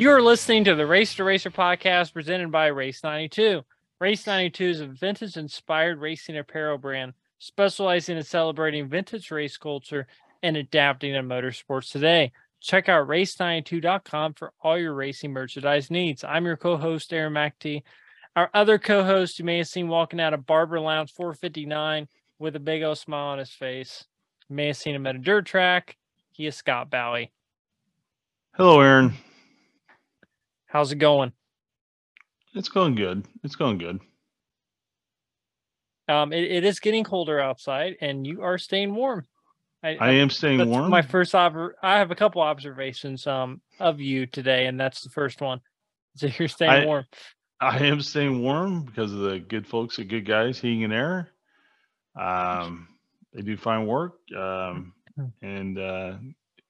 You're listening to the Race to Racer podcast presented by Race 92. Race 92 is a vintage inspired racing apparel brand specializing in celebrating vintage race culture and adapting to motorsports today. Check out race92.com for all your racing merchandise needs. I'm your co host, Aaron McT. Our other co host, you may have seen walking out of Barber Lounge 459 with a big old smile on his face. You may have seen him at a dirt track. He is Scott Bowie. Hello, Aaron. How's it going? It's going good. It's going good. Um, it, it is getting colder outside, and you are staying warm. I, I am staying warm. My first obser- I have a couple observations um of you today, and that's the first one. So you're staying I, warm. I am staying warm because of the good folks at Good Guys Heating and Air. Um, they do fine work. Um, hmm. and uh,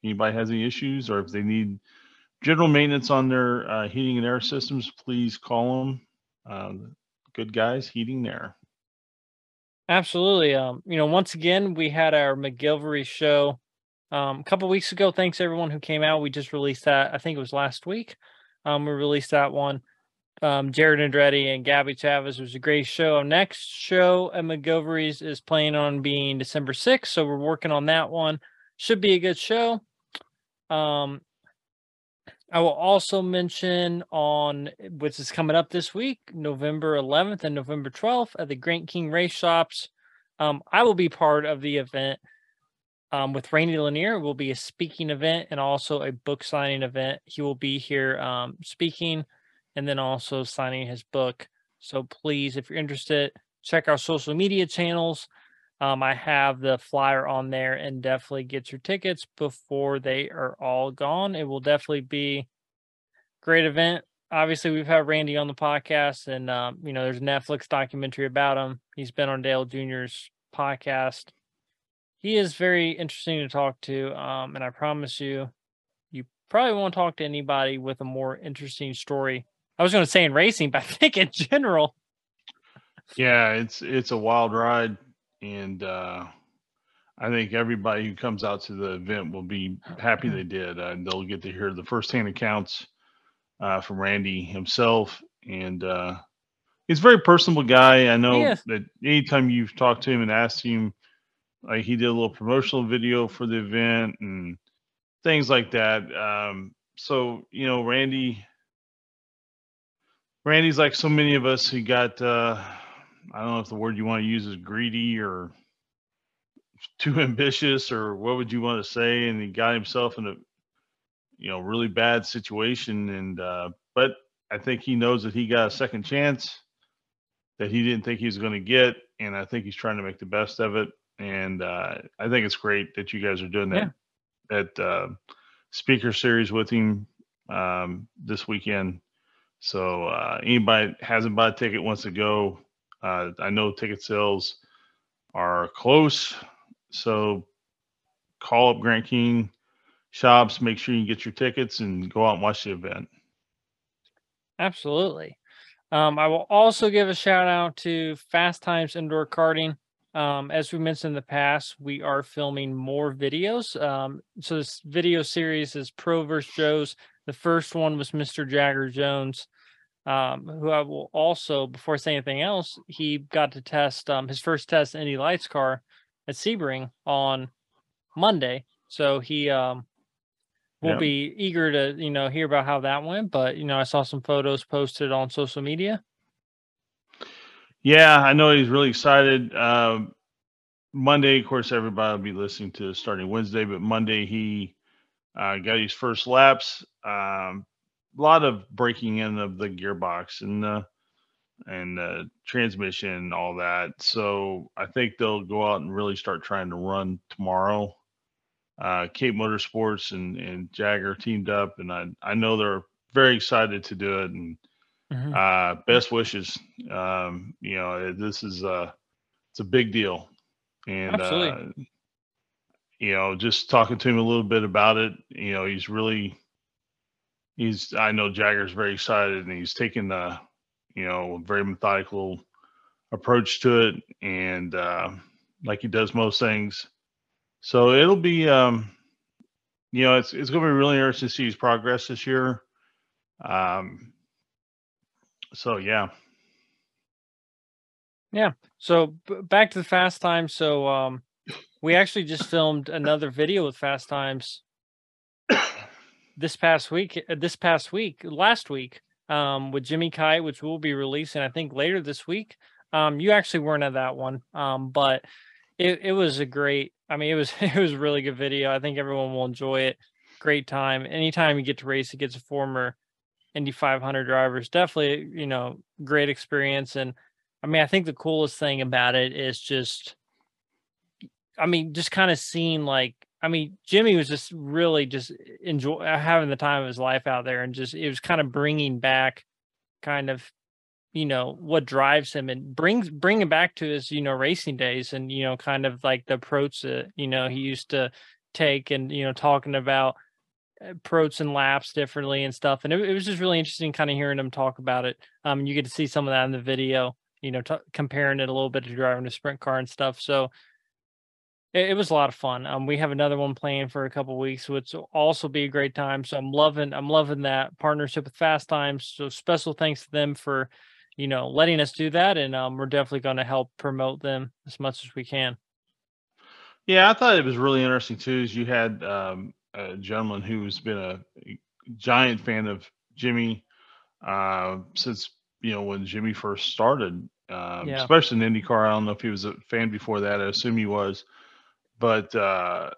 anybody has any issues or if they need general maintenance on their uh, heating and air systems, please call them. Uh, good guys, heating and air. Absolutely. Um, you know, once again, we had our McGilvery show um, a couple weeks ago. Thanks everyone who came out. We just released that. I think it was last week. Um, we released that one. Um, Jarett Andretti and Gabby Chaves was a great show. Our next show at McGilvery's is planning on being December 6th. So we're working on that one. Should be a good show. Um, I will also mention on which is coming up this week, November 11th and November 12th at the Grant King Race Shops. Um, I will be part of the event um, with Randy Lanier. It will be a speaking event and also a book signing event. He will be here um, speaking and then also signing his book. So please, if you're interested, check our social media channels. Um, I have the flyer on there and definitely get your tickets before they are all gone. It will definitely be great event. Obviously, we've had Randy on the podcast, and um, you know, there's a Netflix documentary about him. He's been on Dale Jr.'s podcast. He is very interesting to talk to, um, and I promise you, you probably won't talk to anybody with a more interesting story. I was going to say in racing, but I think in general. Yeah, it's it's a wild ride and uh, I think everybody who comes out to the event will be happy they did. Uh, they'll get to hear the firsthand accounts uh, from Randy himself, and uh, he's a very personable guy. I know yeah. that anytime you've talked to him and asked him, like he did a little promotional video for the event and things like that. Um, so you know, Randy. Randy's like so many of us who got uh, I don't know if the word you want to use is greedy or too ambitious or what would you want to say and he got himself in a you know really bad situation and uh but I think he knows that he got a second chance that he didn't think he was going to get and I think he's trying to make the best of it and uh I think it's great that you guys are doing that yeah. that uh speaker series with him um this weekend so uh anybody hasn't bought a ticket wants to go uh, I know ticket sales are close, so call up Grant King shops, make sure you get your tickets, and go out and watch the event. Absolutely. Um, I will also give a shout out to Fast Times Indoor Karting. Um, as we mentioned in the past, we are filming more videos. Um, so this video series is Pro versus Joe's. The first one was Mr. Jagger Jones um, who I will also, before saying anything else, he got to test um, his first test Indy Lights car at Sebring on Monday. So he um, will yep. be eager to, you know, hear about how that went. But, you know, I saw some photos posted on social media. Yeah, I know he's really excited. Uh, Monday, of course, everybody will be listening to starting Wednesday, but Monday he uh, got his first laps. Um, a lot of breaking in of the gearbox and the and the transmission and all that. So I think they'll go out and really start trying to run tomorrow. Uh, Cape Motorsports and, and Jagger teamed up, and I I know they're very excited to do it. And mm-hmm. uh, best wishes. Um, you know, this is a it's a big deal, and uh, you know, just talking to him a little bit about it. You know, he's really he's I know Jagger's very excited and he's taking the you know very methodical approach to it and uh, like he does most things. So it'll be um, you know it's it's going to be really interesting to see his progress this year. Um, so yeah, Yeah. So b- back to the fast times. So um, we actually just filmed another video with fast times this past week. uh, This past week, last week, um, with Jimmy Kite, which we'll be releasing, I think, later this week. Um, you actually weren't at that one, um, but it it was a great. I mean, it was it was really good video. I think everyone will enjoy it. Great time. Anytime you get to race against a former Indy 500 drivers, definitely you know great experience. And I mean, I think the coolest thing about it is just, I mean, just kind of seeing like, I mean, Jimmy was just really just enjoy uh, having the time of his life out there, and just it was kind of bringing back, kind of, you know, what drives him and brings bringing back to his you know racing days, and you know, kind of like the approach that you know he used to take, and you know, talking about approach and laps differently and stuff. And it, it was just really interesting kind of hearing him talk about it. Um, you get to see some of that in the video, you know, t- comparing it a little bit to driving a sprint car and stuff. So it, it was a lot of fun. Um, we have another one playing for a couple weeks, which will also be a great time. So I'm loving, I'm loving that partnership with Fast Times. So special thanks to them for, you know, letting us do that. And um, we're definitely going to help promote them as much as we can. yeah. I thought it was really interesting too. Is you had um, a gentleman who's been a giant fan of Jimmy uh, since you know when Jimmy first started, um, Yeah. especially in IndyCar. I don't know if he was a fan before that. I assume he was, but uh,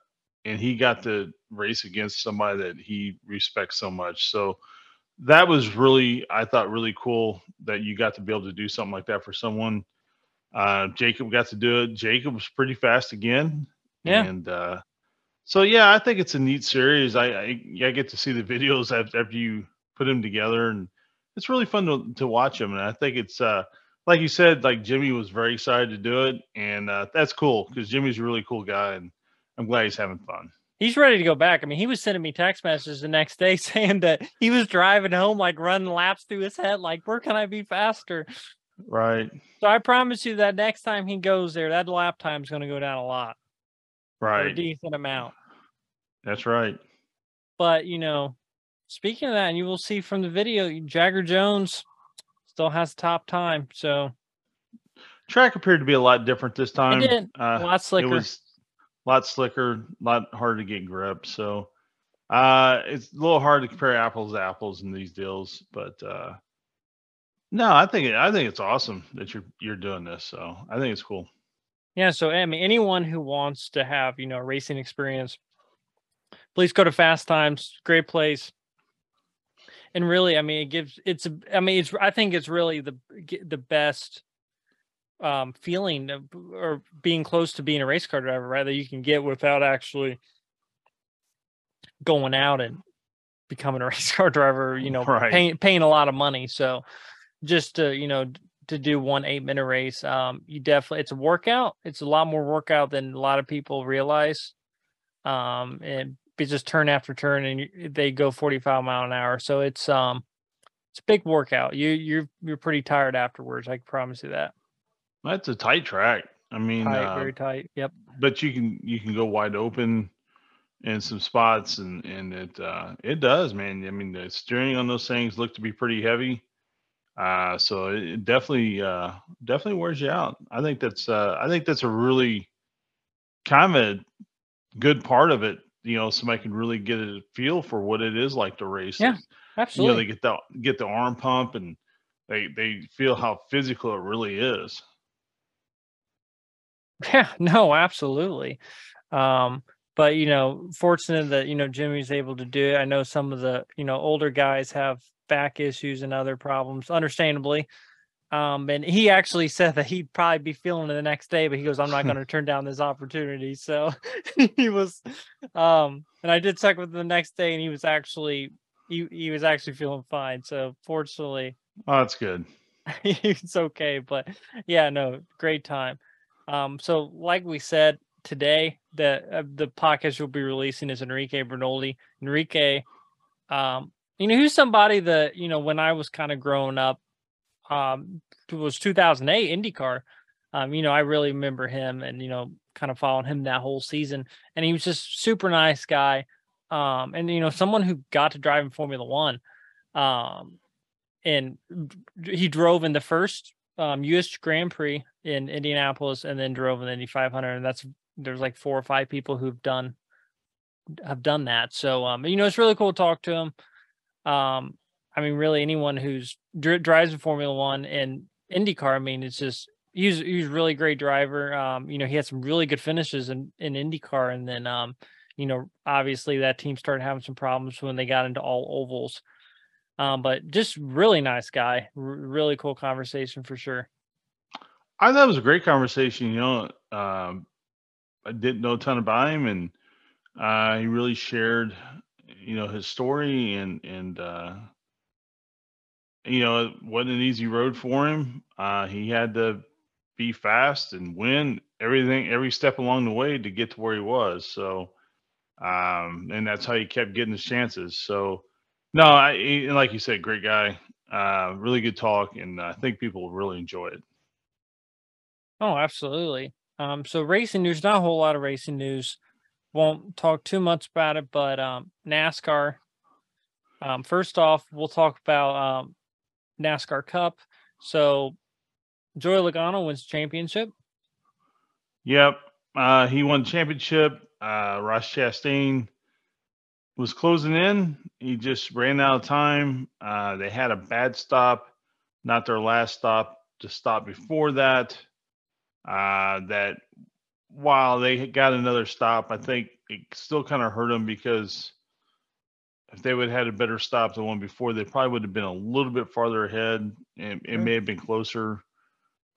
and he got to race against somebody that he respects so much. So that was really, I thought, really cool that you got to be able to do something like that for someone. Uh, Jacob got to do it. Jacob was pretty fast again. Yeah. And uh, so yeah, I think it's a neat series. I I, I get to see the videos after, after you put them together, and it's really fun to to watch them. And I think it's uh like you said, like Jimmy was very excited to do it, and uh, that's cool because Jimmy's a really cool guy, and I'm glad he's having fun. He's ready to go back. I mean, he was sending me text messages the next day saying that he was driving home, like running laps through his head, like, where can I be faster? Right, So I promise you that next time he goes there, that lap time is going to go down a lot, or a right. decent amount. That's right. But you know, speaking of that, and you will see from the video, Jagger Jones still has top time. So Track appeared to be a lot different this time. did. Uh, a lot slicker. It was a lot slicker, a lot harder to get grip. So uh, it's a little hard to compare apples to apples in these deals. But uh, no, I think it, I think it's awesome that you're you're doing this. So I think it's cool. Yeah, so I mean, anyone who wants to have you know racing experience, please go to Fast Times. Great place. And really, I mean, it gives it's. i mean, it's. I think it's really the the best um feeling of, or being close to being a race car driver, right? That you can get without actually going out and becoming a race car driver. You know, Right. paying paying a lot of money. So just to you know to do one eight minute race um you definitely it's a workout it's a lot more workout than a lot of people realize um and just turn after turn and you, they go 45 mile an hour so it's um it's a big workout you you're you're pretty tired afterwards i can promise you that That's a tight track. I mean, tight uh, very tight yep but you can you can go wide open in some spots, and and it uh, it does, man. I mean, the steering on those things look to be pretty heavy. Uh, so it, it definitely uh, definitely wears you out. I think that's uh, I think that's a really kind of a good part of it. You know, somebody can really get a feel for what it is like to race. Yeah, absolutely. you know, they get the get the arm pump and they they feel how physical it really is. Yeah, no, absolutely. Um, but you know, fortunate that you know Jimmy's able to do it. I know some of the you know older guys have back issues and other problems, understandably. Um, and he actually said that he'd probably be feeling it the next day, but he goes, "I'm not going to turn down this opportunity." So he was, um, and I did check with him the next day, and he was actually he he was actually feeling fine. So fortunately, Oh, that's good. it's okay but yeah no great time um so like we said today the uh, the podcast we'll be releasing is enrique bernoldi enrique um you know who's somebody that you know when i was kind of growing up um it was 2008 indycar um you know i really remember him and you know kind of following him that whole season and he was just super nice guy um and you know someone who got to drive in formula one Um, and he drove in the first um, U.S. Grand Prix in Indianapolis, and then drove in the Indy 500. And that's there's like four or five people who've done have done that. So um, you know, it's really cool to talk to him. Um, I mean, really anyone who's dri- drives in Formula One and IndyCar. I mean, it's just he's he's really great driver. Um, you know, he had some really good finishes in in IndyCar, and then um, you know, obviously that team started having some problems when they got into all ovals. Um, but just really nice guy, R- really cool conversation for sure. I thought it was a great conversation. You know, um, I didn't know a ton about him, and uh, he really shared, you know, his story and and uh, you know, it wasn't an easy road for him. Uh, he had to be fast and win everything every step along the way to get to where he was. So, um, and that's how he kept getting his chances. So, no, I he- like you said, great guy, uh, really good talk, and I think people will really enjoy it. Oh, absolutely. Um, so racing news, not a whole lot of racing news. Won't talk too much about it, but um, NASCAR. Um, first off, we'll talk about um, NASCAR Cup. So Joey Logano wins championship. Yep, uh, he won championship. Uh, Ross Chastain was closing in. He just ran out of time. Uh, they had a bad stop, not their last stop, to stop before that. Uh, that while they got another stop, I think it still kind of hurt them because if they would have had a better stop than one before, they probably would have been a little bit farther ahead and it may have been closer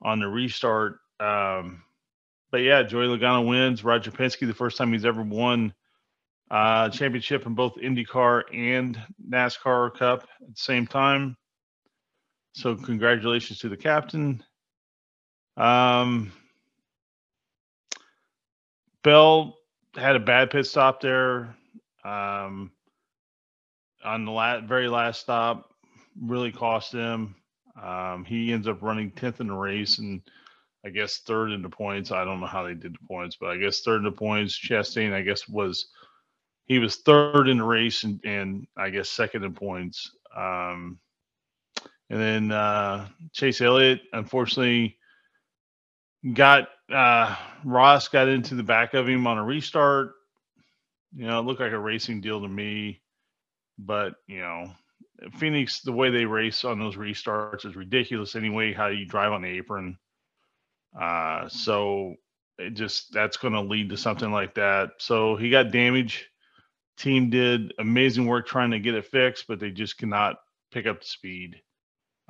on the restart. Um, but yeah, Joey Logano wins. Roger Penske, the first time he's ever won uh, championship in both IndyCar and NASCAR Cup at the same time. So congratulations to the captain. Um, Bell had a bad pit stop there. Um, on the la- very last stop, really cost him. Um, he ends up running 10th in the race and I guess third in the points. I don't know how they did the points, but I guess third in the points. Chastain, I guess, was he was third in the race and, and I guess second in points. Um, and then uh, Chase Elliott, unfortunately, got uh, Ross got into the back of him on a restart. You know, it looked like a racing deal to me, but you know, Phoenix, the way they race on those restarts is ridiculous anyway. How you drive on the apron, uh, so it just that's going to lead to something like that. So he got damage. Team did amazing work trying to get it fixed, but they just cannot pick up the speed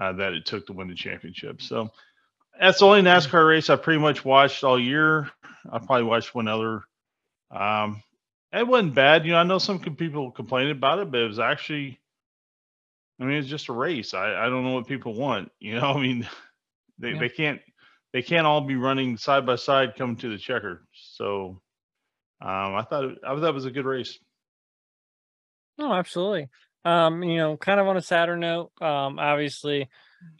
uh, that it took to win the championship. So that's the only NASCAR race I pretty much watched all year. I probably watched one other. Um, it wasn't bad. You know, I know some people complained about it, but it was actually, I mean, it's just a race. I, I don't know what people want. You know, I mean, they, Yeah. they can't they can't all be running side by side coming to the checker. So um, I thought it, I thought it was a good race. Oh, absolutely. Um, you know, kind of on a sadder note, um, obviously,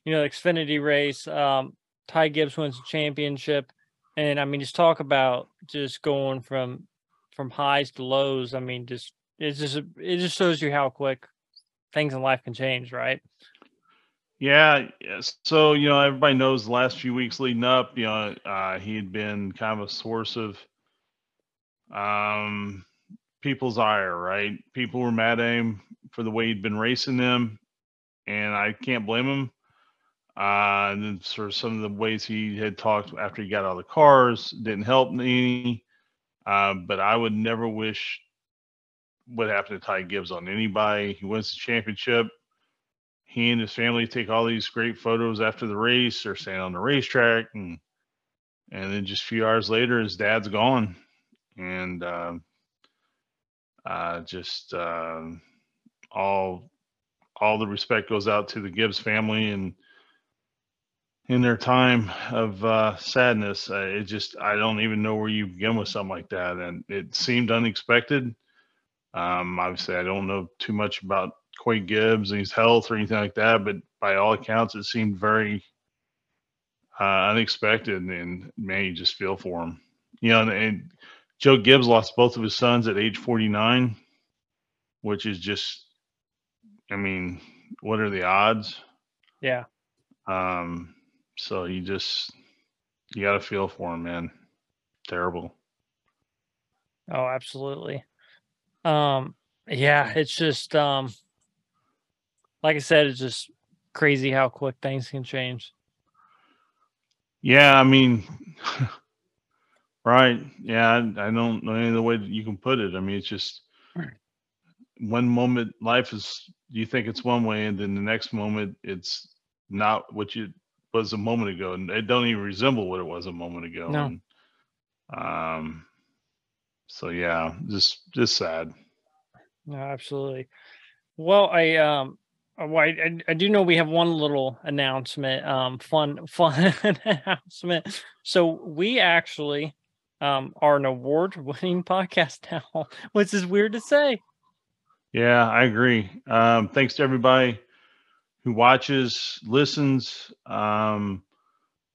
you know, the Xfinity race, um, Ty Gibbs wins the championship. And I mean, just talk about just going from from highs to lows. I mean, just it's just it just shows you how quick things in life can change, right? Yeah. So you know, everybody knows the last few weeks leading up, you know, uh, he had been kind of a source of um, people's ire, right? People were mad at him for the way he'd been racing them, and I can't blame him. Uh, and then sort of some of the ways he had talked after he got out of the cars didn't help any. Uh, but I would never wish what happened to Ty Gibbs on anybody. He wins the championship he and his family take all these great photos after the race or staying on the racetrack and and then just a few hours later his dad's gone and uh, uh, just uh, all all the respect goes out to the gibbs family and in their time of uh, sadness uh, it just i don't even know where you begin with something like that and it seemed unexpected um, obviously i don't know too much about Coy Gibbs and his health or anything like that, but by all accounts, it seemed very uh, unexpected. And man, you just feel for him. You know, and, and Joe Gibbs lost both of his sons at age 49, which is just, I mean, what are the odds? Yeah. Um, so you just you got to feel for him, man. Terrible. Oh, absolutely. Um, yeah, it's just um, like I said, it's just crazy how quick things can change. Yeah, I mean, right? Yeah, I, I don't know any other way that you can put it. I mean, it's just one moment life is you think it's one way, and then the next moment it's not what you was a moment ago, and it don't even resemble what it was a moment ago. No. And, um. So yeah, just just sad. No, absolutely. Well, I um, well, I, I, I do know we have one little announcement, um, fun fun announcement. So we actually um are an award-winning podcast now, which is weird to say. Yeah, I agree. Um, thanks to everybody who watches, listens. Um,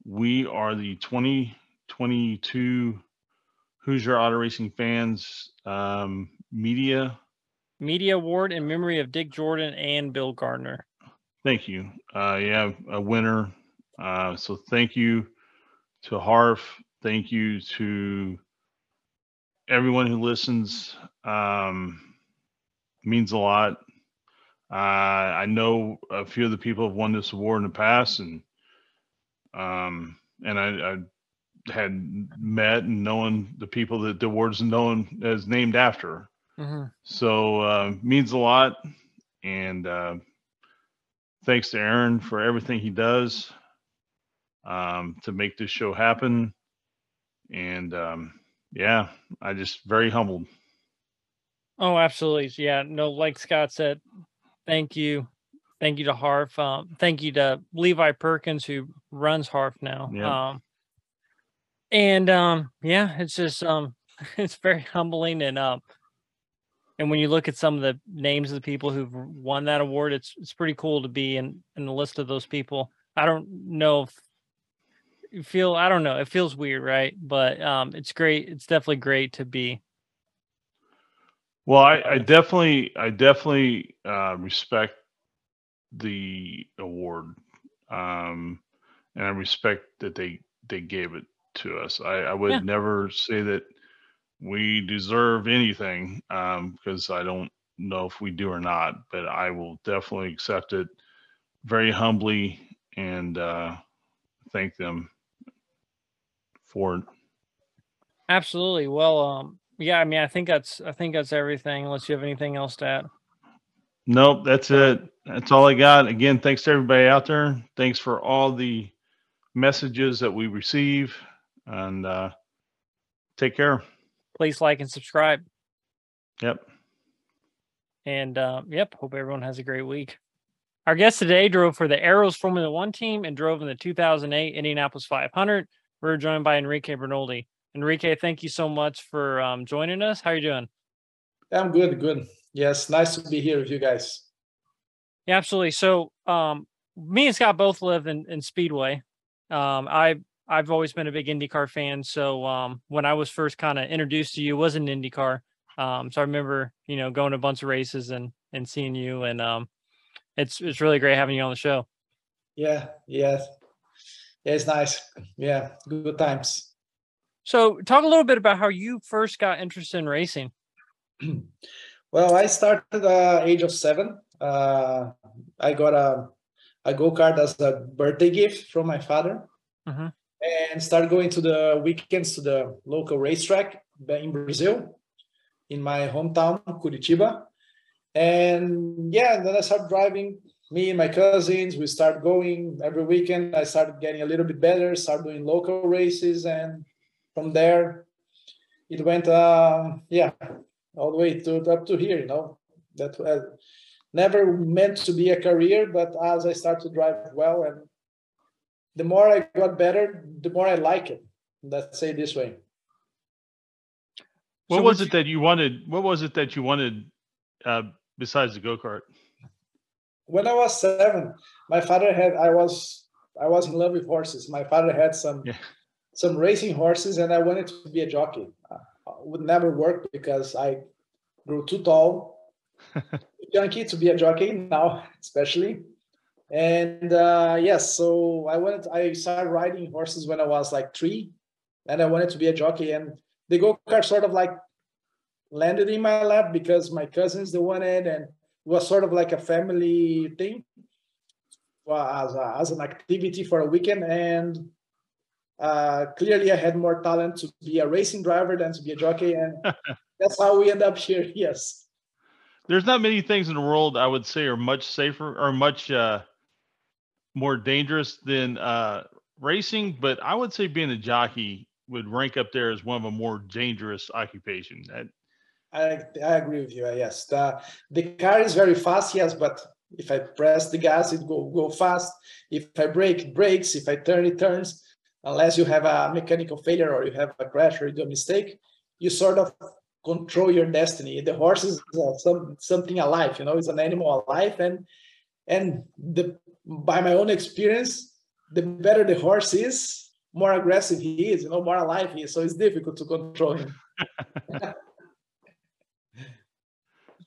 we are the 2022 Hoosier Auto Racing Fans um, Media. Media Award in memory of Dick Jordan and Bill Gardner. Thank you. Uh, yeah, a winner. Uh, so thank you to Harf. Thank you to everyone who listens. Um, means a lot. Uh, I know a few of the people have won this award in the past, and um, and I, I had met and known the people that the award's known as named after. Mm-hmm. So uh, means a lot, and uh, thanks to Aaron for everything he does um, to make this show happen. And um, yeah, I just very humbled. Oh, absolutely. Yeah. No, like Scott said, thank you. Thank you to Harf. Um, thank you to Levi Perkins who runs Harf now. Yep. Um, and um, yeah, it's just um, it's very humbling and um, and when you look at some of the names of the people who've won that award, it's it's pretty cool to be in in the list of those people. I don't know if you feel I don't know, it feels weird, right? But um, it's great. It's definitely great to be. Well, I, I definitely, I definitely uh, respect the award, um, and I respect that they they gave it to us. I, I would Yeah. never say that we deserve anything um, because I don't know if we do or not, but I will definitely accept it very humbly and uh, thank them for it. Absolutely. Well, um, yeah, I mean, I think that's I think that's everything. Unless you have anything else to add. Nope, that's it. That's all I got. Again, thanks to everybody out there. Thanks for all the messages that we receive, and uh, take care. Please like and subscribe. Yep. And um, yep, hope everyone has a great week. Our guest today drove for the Arrows Formula One team and drove in the 2008 Indianapolis 500. We're joined by Enrique Bernoldi. Enrique, thank you so much for um, joining us. How are you doing? I'm good, good. Yes, nice to be here with you guys. Yeah, absolutely. So, um, me and Scott both live in, in Speedway. Um, I I've always been a big IndyCar fan. So, um, when I was first kind of introduced to you, it was an IndyCar. Um, so I remember, you know, going to a bunch of races and and seeing you, and um, it's it's really great having you on the show. Yeah, yes. Yeah, it's nice. Yeah, good times. So, talk a little bit about how you first got interested in racing. Well, I started uh, age of seven. Uh, I got a a go kart as a birthday gift from my father, Mhm. and started going to the weekends to the local racetrack in Brazil, in my hometown Curitiba. And yeah, then I started driving. Me and my cousins, we started going every weekend. I started getting a little bit better, started doing local races, and from there, it went. Uh, yeah, all the way to up to here. You know, that uh, never meant to be a career, but as I started to drive well, and the more I got better, the more I like it. Let's say this way. What So was it that you wanted? What was it that you wanted uh, besides the go kart? When I was seven, my father had. I was I was in love with horses. My father had some Yeah. Some racing horses, and I wanted to be a jockey. Uh, would never work because I grew too tall. junkie to be a jockey now, especially. And uh, yes, so I went. I started riding horses when I was like three, and I wanted to be a jockey. And the go kart sort of like landed in my lap because my cousins they wanted, and it was sort of like a family thing as, a, as an activity for a weekend. And uh, clearly, I had more talent to be a racing driver than to be a jockey, and that's how we end up here. Yes. There's not many things in the world I would say are much safer or much uh, more dangerous than uh, racing, but I would say being a jockey would rank up there as one of a more dangerous occupation. That, I, I agree with you. Yes, the the car is very fast. Yes, but if I press the gas, it go go fast. If I brake, it brakes. If I turn, it turns. Unless you have a mechanical failure or you have a crash or you do a mistake, you sort of control your destiny. The horse is uh, some something alive. You know, it's an animal alive, and and the by my own experience, the better the horse is, more aggressive he is, you know, more alive he is. So it's difficult to control him.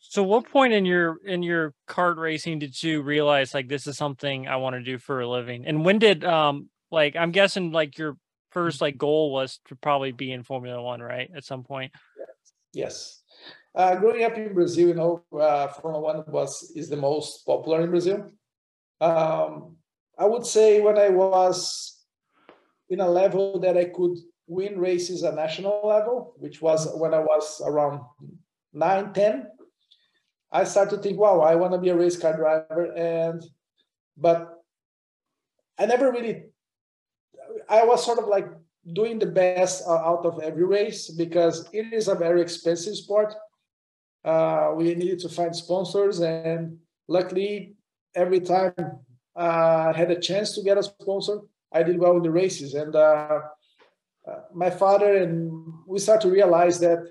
so what point in your in your kart racing did you realize like this is something I want to do for a living? And when did um like I'm guessing like your first like goal was to probably be in Formula One, right? At some point. Yes. Uh, growing up in Brazil, you know, uh, Formula One was is the most popular in Brazil. Um, I would say when I was in a level that I could win races at national level, which was when I was around 9, 10, I started to think, wow, I want to be a race car driver. And, but I never really, I was sort of like doing the best out of every race because it is a very expensive sport. Uh, we needed to find sponsors, and luckily, every time uh, I had a chance to get a sponsor, I did well in the races. And uh, uh, my father and we start to realize that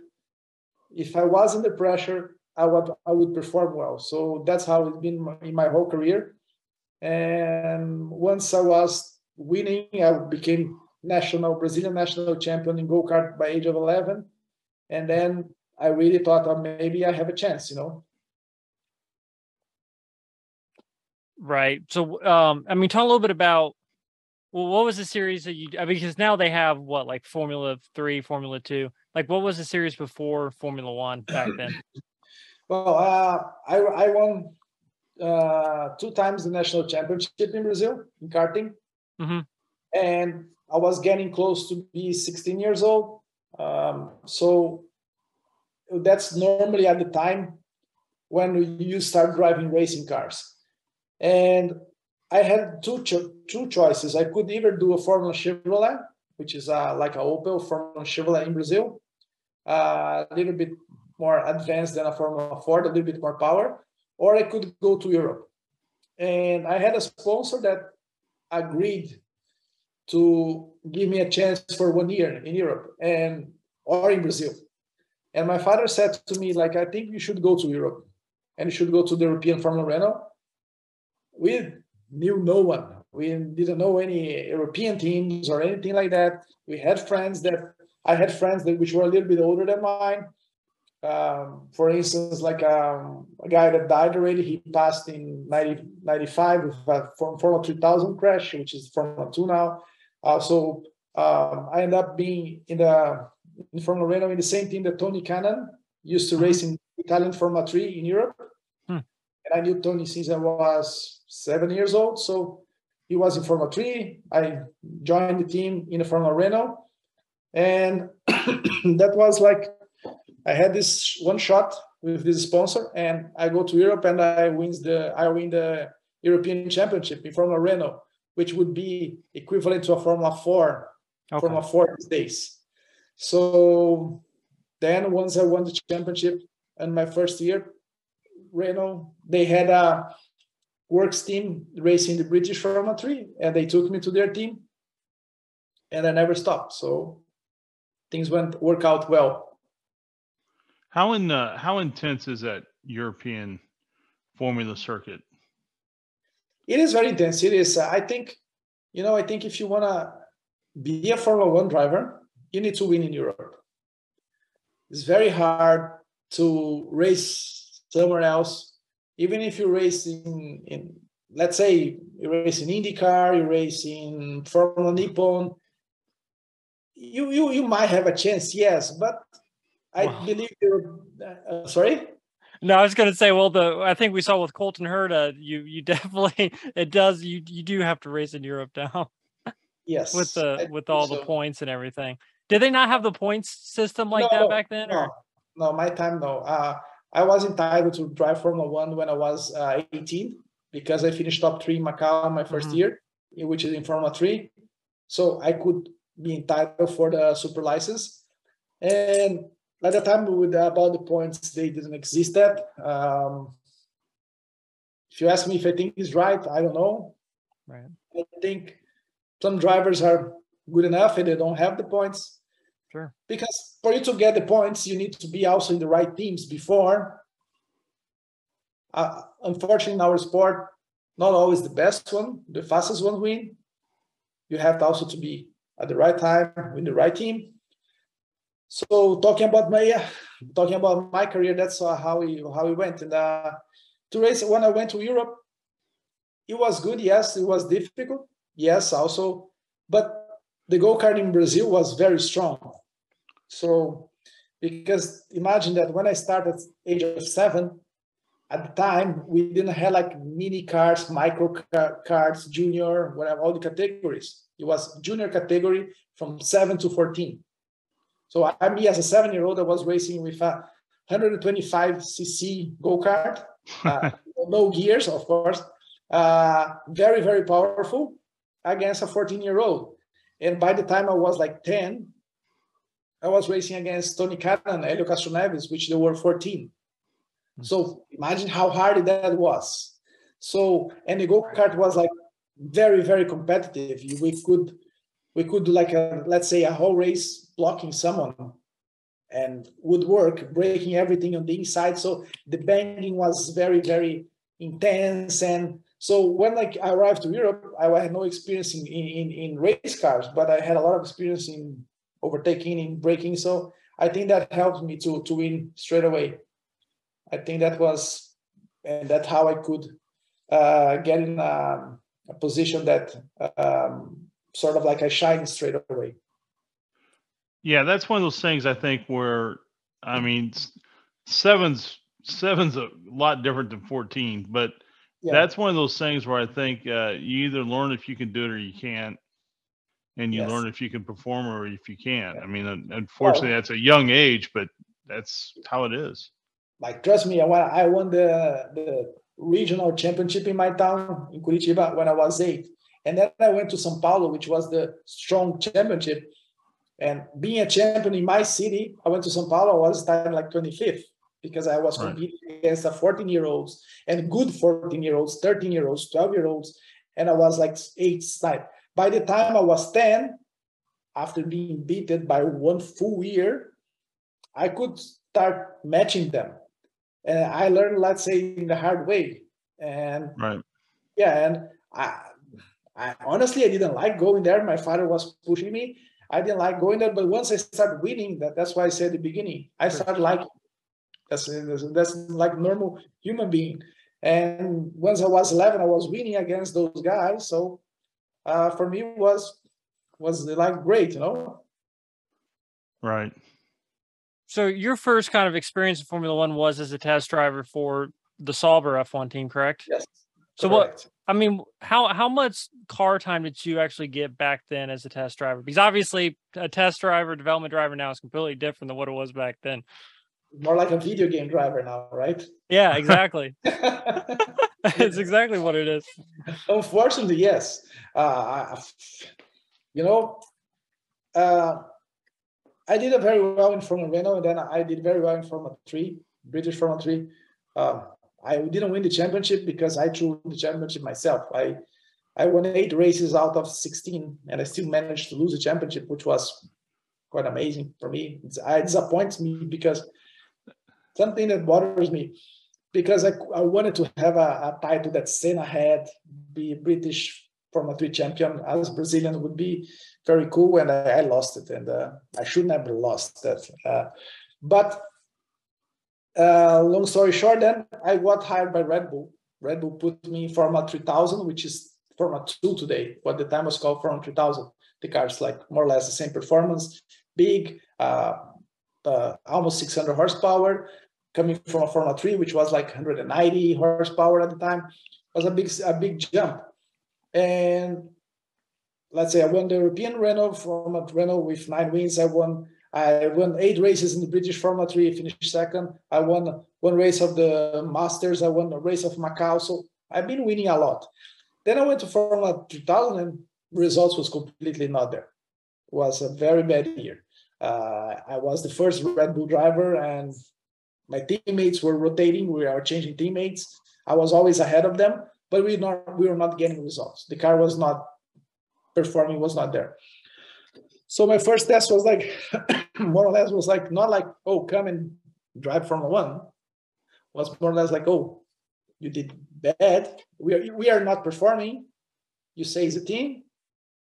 if I was under pressure, I would I would perform well. So that's how it's been in my whole career. And once I was winning, I became national Brazilian national champion in go kart by age of 11, and then I really thought oh, maybe I have a chance, you know. Right. So, um, I mean, talk a little bit about well, what was the series that you? I mean, because now they have what like Formula Three, Formula Two. Like, what was the series before Formula One back then? well, uh, I I won uh, two times the national championship in Brazil in karting, mm-hmm. and I was getting close to be 16 years old. Um, so that's normally at the time when you start driving racing cars. And I had two cho- two choices. I could either do a Formula Chevrolet, which is uh, like a Opel Formula Chevrolet in Brazil, uh, a little bit more advanced than a Formula Ford, a little bit more power, or I could go to Europe. And I had a sponsor that agreed to give me a chance for one year in Europe and or in Brazil. And my father said to me, like, I think you should go to Europe and you should go to the European Formula Renault we knew no one. We didn't know any European teams or anything like that. We had friends that I had friends that which were a little bit older than mine. Um, for instance, like um, a guy that died already, he passed in 90, 95 with a Formula 3000 crash, which is Formula 2 now. Uh, so um, I ended up being in the in Formula Renault in the same team that Tony Kanaan used to mm-hmm. race in Italian Formula 3 in Europe. Hmm. And I knew Tony since I was seven years old. So he was in Formula 3. I joined the team in the Formula Renault. And that was like, I had this one shot with this sponsor, and I go to Europe and I wins the I win the European Championship in Formula Renault, which would be equivalent to a Formula 4, okay. Formula 4 these days. So then once I won the championship in my first year, Renault, they had a works team racing the British Formula 3, and they took me to their team, and I never stopped. So things went work out well. How in uh, how intense is that European Formula circuit? It is very intense. It is. Uh, I think, you know, I think if you want to be a Formula One driver, you need to win in Europe. It's very hard to race somewhere else even if you race in, in let's say you race in IndyCar, you race in Formula Nippon, you you you might have a chance, yes, but I wow. believe you're uh, sorry. No, I was going to say, well, the I think we saw with Colton Herta, you you definitely it does you you do have to race in Europe now. Yes, with the with all so. the points and everything. Did they not have the points system like no, that back then? No, or? no, my time no. Uh, I was entitled to drive Formula One when I was uh, 18 because I finished top three in Macau my 1st mm-hmm. year, which is in Formula Three. So I could be entitled for the super license. And at the time with about the points, they didn't exist that. Um, if you ask me if I think it's right, I don't know. Right. I think some drivers are good enough and they don't have the points. Sure. Because for you to get the points, you need to be also in the right teams before. Uh, unfortunately, in our sport, not always the best one, the fastest one win. You have to also to be at the right time with the right team. So talking about my talking about my career, that's how we how we went. And uh, to race when I went to Europe, it was good. Yes, it was difficult. Yes, also, but the go kart in Brazil was very strong. So because imagine that when I started age of seven, at the time we didn't have like mini cars, micro cars, junior, whatever, all the categories. It was junior category from seven to fourteen. So I, me as a seven-year-old, I was racing with a 125 cc go-kart, uh, no gears, of course, uh, very, very powerful against a 14-year-old. And by the time I was like 10, I was racing against Tony Kanaan, Helio Castroneves, which they were 14. Hmm. So imagine how hard that was. So, and the go-kart was like very, very competitive. We could, we could do like a, let's say a whole race blocking someone and would work, breaking everything on the inside. So the banging was very, very intense. And so when I arrived to Europe, I had no experience in, in, in race cars, but I had a lot of experience in overtaking, in braking. So I think that helped me to, to win straight away. I think that was, and that's how I could uh, get in a, a position that um, sort of like I shine straight away. Yeah, that's one of those things I think where I mean seven's seven's a lot different than 14, but yeah. that's one of those things where I think uh, you either learn if you can do it or you can't, and you yes. learn if you can perform or if you can't. I mean, unfortunately, well, that's a young age, but that's how it is. Like, trust me, I won, I won the the regional championship in my town in Curitiba when I was eight, and then I went to São Paulo, which was the strong championship and being a champion in my city, I went to Sao Paulo, I was starting like 25th because I was right. competing against a 14 year olds and good 14 year olds, 13 year olds, 12 year olds. And I was like eight side. By the time I was 10, after being beaten by one full year, I could start matching them. And I learned, let's say, in the hard way. And right. yeah, and I, I honestly I didn't like going there. My father was pushing me, I didn't like going there, but once I started winning, that that's why I said at the beginning, I started liking. That's that's like normal human being. And once I was 11, I was winning against those guys. So uh, for me, was was like great, you know. Right. So your first kind of experience in Formula One was as a test driver for the Sauber F1 team, correct? Yes. So correct. what I mean, how how much car time did you actually get back then as a test driver? Because obviously, a test driver, development driver now is completely different than what it was back then. More like a video game driver now, right? Yeah, exactly. it's exactly what it is. Unfortunately, yes. Uh, you know, uh, I did very well in Formula Renault, and then I did very well in Formula Three, British Formula Three. Uh, I didn't win the championship because I drew the championship myself. I I won eight races out of 16, and I still managed to lose the championship, which was quite amazing for me. It's, it disappoints me because something that bothers me because I, I wanted to have a, a title that Senna had, be a British Formula 3 champion as Brazilian would be very cool, and I, I lost it, and uh, I should never have lost that. Uh, but uh, long story short, then I got hired by Red Bull. Red Bull put me in Formula 3000, which is Formula 2 today. What the time was called Formula 3000. The car's like more or less the same performance, big, uh, uh, almost 600 horsepower, coming from a Formula 3, which was like 190 horsepower at the time. It was a big, a big jump. And let's say I won the European Renault from a Renault with nine wins. I won I won eight races in the British Formula 3, finished second. I won one race of the Masters, I won a race of Macau. So I've been winning a lot. Then I went to Formula 2000 and results was completely not there. It was a very bad year. Uh, I was the first Red Bull driver and my teammates were rotating. We are changing teammates. I was always ahead of them, but we not we were not getting results. The car was not performing, was not there. So my first test was like more or less was like not like oh come and drive Formula One. Was more or less like oh you did bad. We are we are not performing. You say it's the team.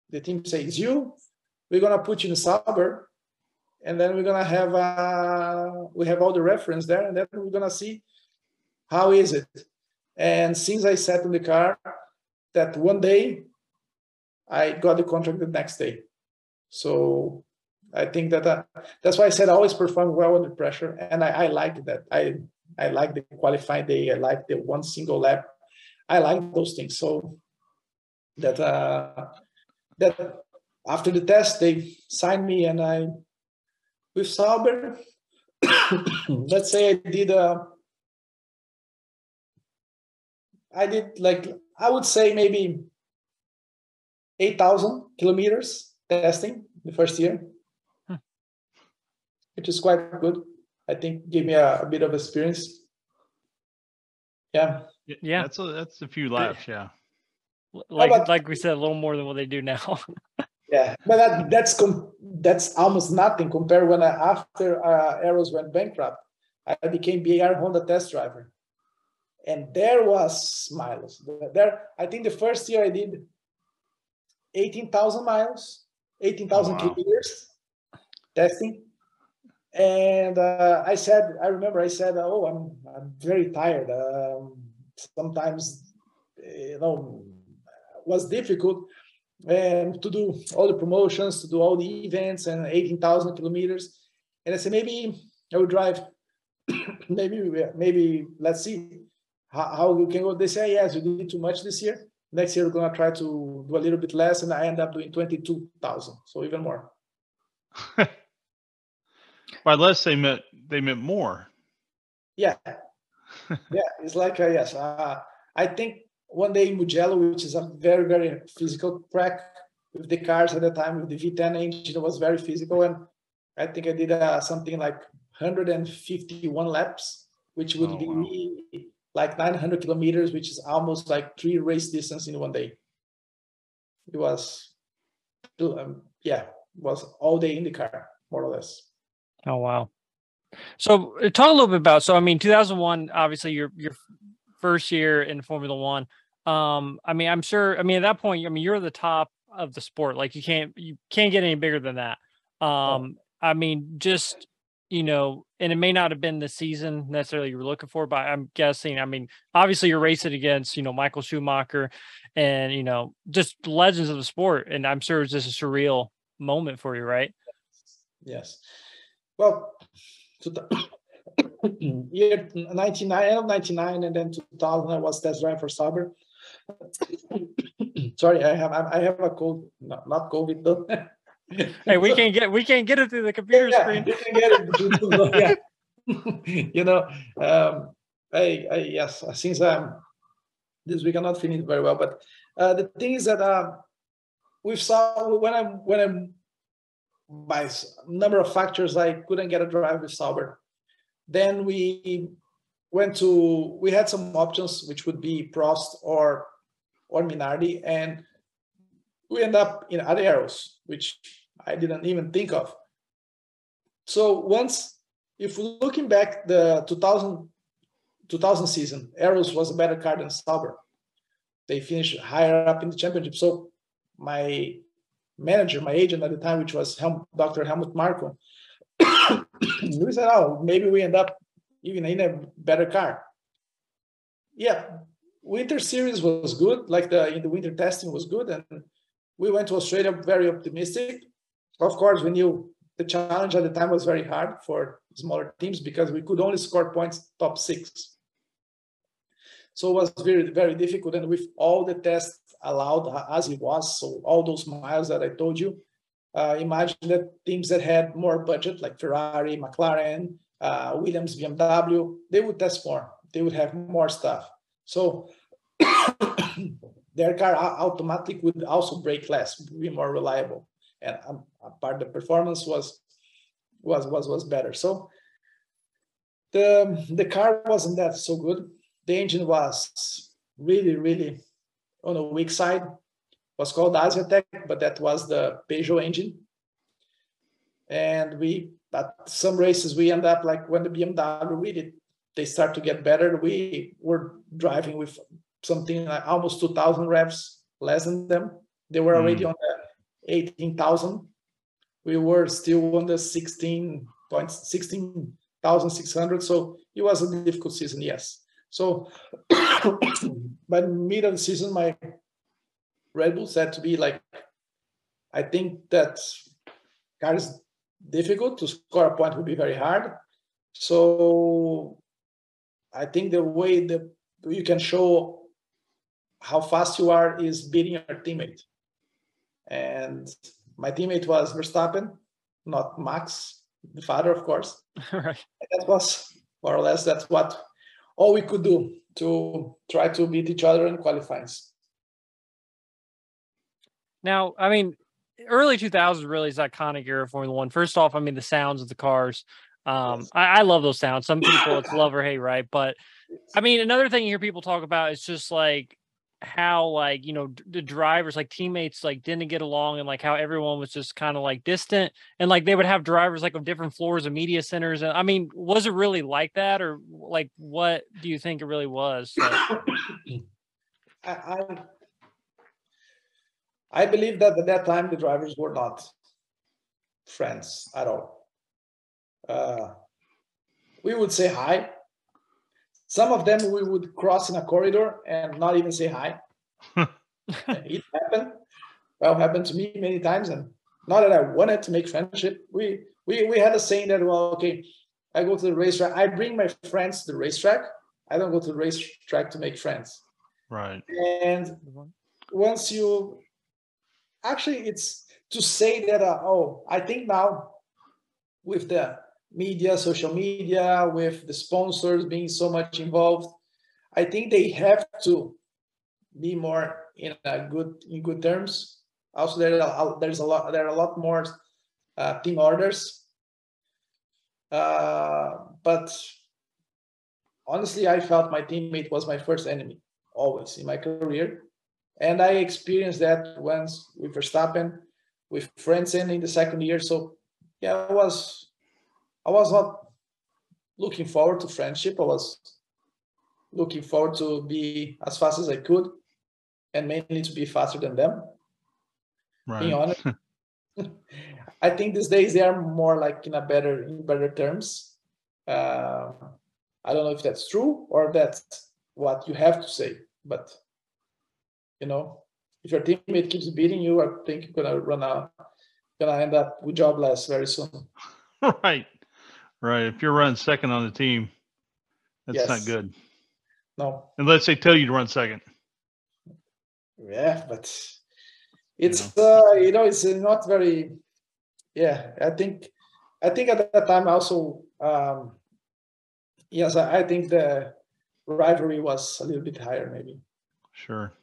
The team says you. We're gonna put you in Sauber, and then we're gonna have uh, we have all the reference there, and then we're gonna see how is it. And since I sat in the car, that one day I got the contract the next day. So I think that uh, that's why I said I always perform well under pressure, and I, I like that. I I like the qualifying day. I like the one single lap. I like those things. So that uh, that after the test they signed me, and I with Sauber. let's say I did uh, I did like I would say maybe eight thousand kilometers testing the first year, hmm. which is quite good. I think gave me a, a, bit of experience. Yeah. Yeah. That's a, that's a few laps. Yeah. Like, about, like we said, a little more than what they do now. yeah. But that, that's, com- that's almost nothing compared when I, after uh, Arrows went bankrupt, I became BAR Honda test driver. And there was miles. There, I think the first year I did 18,000 miles 18,000 wow. kilometers testing. And uh, I said, I remember I said, oh, I'm, I'm very tired. Um, sometimes, you know, was difficult and to do all the promotions, to do all the events and 18,000 kilometers. And I said, maybe I will drive, maybe, maybe let's see how, how we can go. They say, yes, you did too much this year next year we're going to try to do a little bit less and i end up doing 22000 so even more. By less they meant they meant more. Yeah. Yeah it's like uh, yes uh, i think one day in mugello which is a very very physical track with the cars at the time with the v10 engine it was very physical and i think i did uh, something like 151 laps which would oh, be wow like 900 kilometers, which is almost like three race distance in one day. It was, um, yeah, was all day in the car, more or less. Oh wow! So uh, talk a little bit about. So I mean, 2001, obviously your your first year in Formula One. Um, I mean, I'm sure. I mean, at that point, I mean, you're the top of the sport. Like you can't you can't get any bigger than that. Um, oh. I mean, just you know, and it may not have been the season necessarily you were looking for, but I'm guessing, I mean, obviously you're racing against, you know, Michael Schumacher and, you know, just legends of the sport. And I'm sure it's just a surreal moment for you, right? Yes. Well, to the year 99, end of 99 and then 2000, I was test driver for Sauber. Sorry, I have I have a cold, not, not COVID though. hey, we can't get we can't get it through the computer yeah, screen. We can get it. yeah. you know, um, I, I yes, since um, this week I'm not feeling very well, but uh, the thing is that uh, we saw when I'm when I'm by number of factors I couldn't get a drive with Sauber. Then we went to we had some options which would be Prost or or Minardi, and we end up in other arrows, which I didn't even think of. So once, if looking back the 2000, 2000 season, Arrows was a better car than Sauber. They finished higher up in the championship. So my manager, my agent at the time, which was Helm, Dr. Helmut Marko, we said, oh, maybe we end up even in a better car. Yeah, winter series was good. Like the in the winter testing was good, and we went to Australia very optimistic. Of course, we knew the challenge at the time was very hard for smaller teams because we could only score points top six. So it was very, very difficult. And with all the tests allowed as it was, so all those miles that I told you, uh, imagine that teams that had more budget, like Ferrari, McLaren, uh, Williams, BMW, they would test more. They would have more stuff. So their car automatically would also break less, be more reliable, and um, part the performance was was was was better. So the the car wasn't that so good. The engine was really really on a weak side. It was called Asiatech, but that was the Peugeot engine. And we at some races we end up like when the BMW really they start to get better. We were driving with something like almost 2,000 revs less than them. They were already mm. on the 18,000. We were still on the 16 points, 16,600. So it was a difficult season, yes. So by the mid of the season, my Red Bull said to be like, I think that car is difficult to score a point would be very hard. So I think the way that you can show how fast you are is beating your teammate. And my teammate was Verstappen, not Max, the father, of course. right. That was more or less that's what all we could do to try to beat each other in qualifiers. Now, I mean, early 2000s really is iconic era Formula One. First off, I mean, the sounds of the cars. Um, I, I, love those sounds. Some people it's love or hate, right? But I mean, another thing you hear people talk about is just like how like you know the drivers like teammates like didn't get along and like how everyone was just kind of like distant and like they would have drivers like on different floors of media centers and i mean was it really like that or like what do you think it really was? I, I i believe that at that time the drivers were not friends at all uh, we would say hi some of them we would cross in a corridor and not even say hi. it happened. Well, happened to me many times, and not that I wanted to make friendship. We we we had a saying that well, okay, I go to the racetrack. I bring my friends to the racetrack. I don't go to the racetrack to make friends. Right. And once you actually, it's to say that uh, oh, I think now with the media, social media, with the sponsors being so much involved, I think they have to be more in a good in good terms. Also, there are, there's a lot there are a lot more uh, team orders, uh, but honestly, I felt my teammate was my first enemy always in my career, and I experienced that once with Verstappen, with Frentzen in the second year. So yeah, it was I was not looking forward to friendship. I was looking forward to be as fast as I could and mainly to be faster than them. Right. Being honest. I think these days they are more like in a better in better terms. Uh, I don't know if that's true or that's what you have to say, but you know, if your teammate keeps beating you, I think you're gonna run out, gonna end up with jobless very soon. right. Right. If you're running second on the team, that's yes. not good. No. Unless they tell you to run second. Yeah, but it's you know. uh you know it's not very yeah, I think I think at that time also um yes, I think the rivalry was a little bit higher maybe. Sure.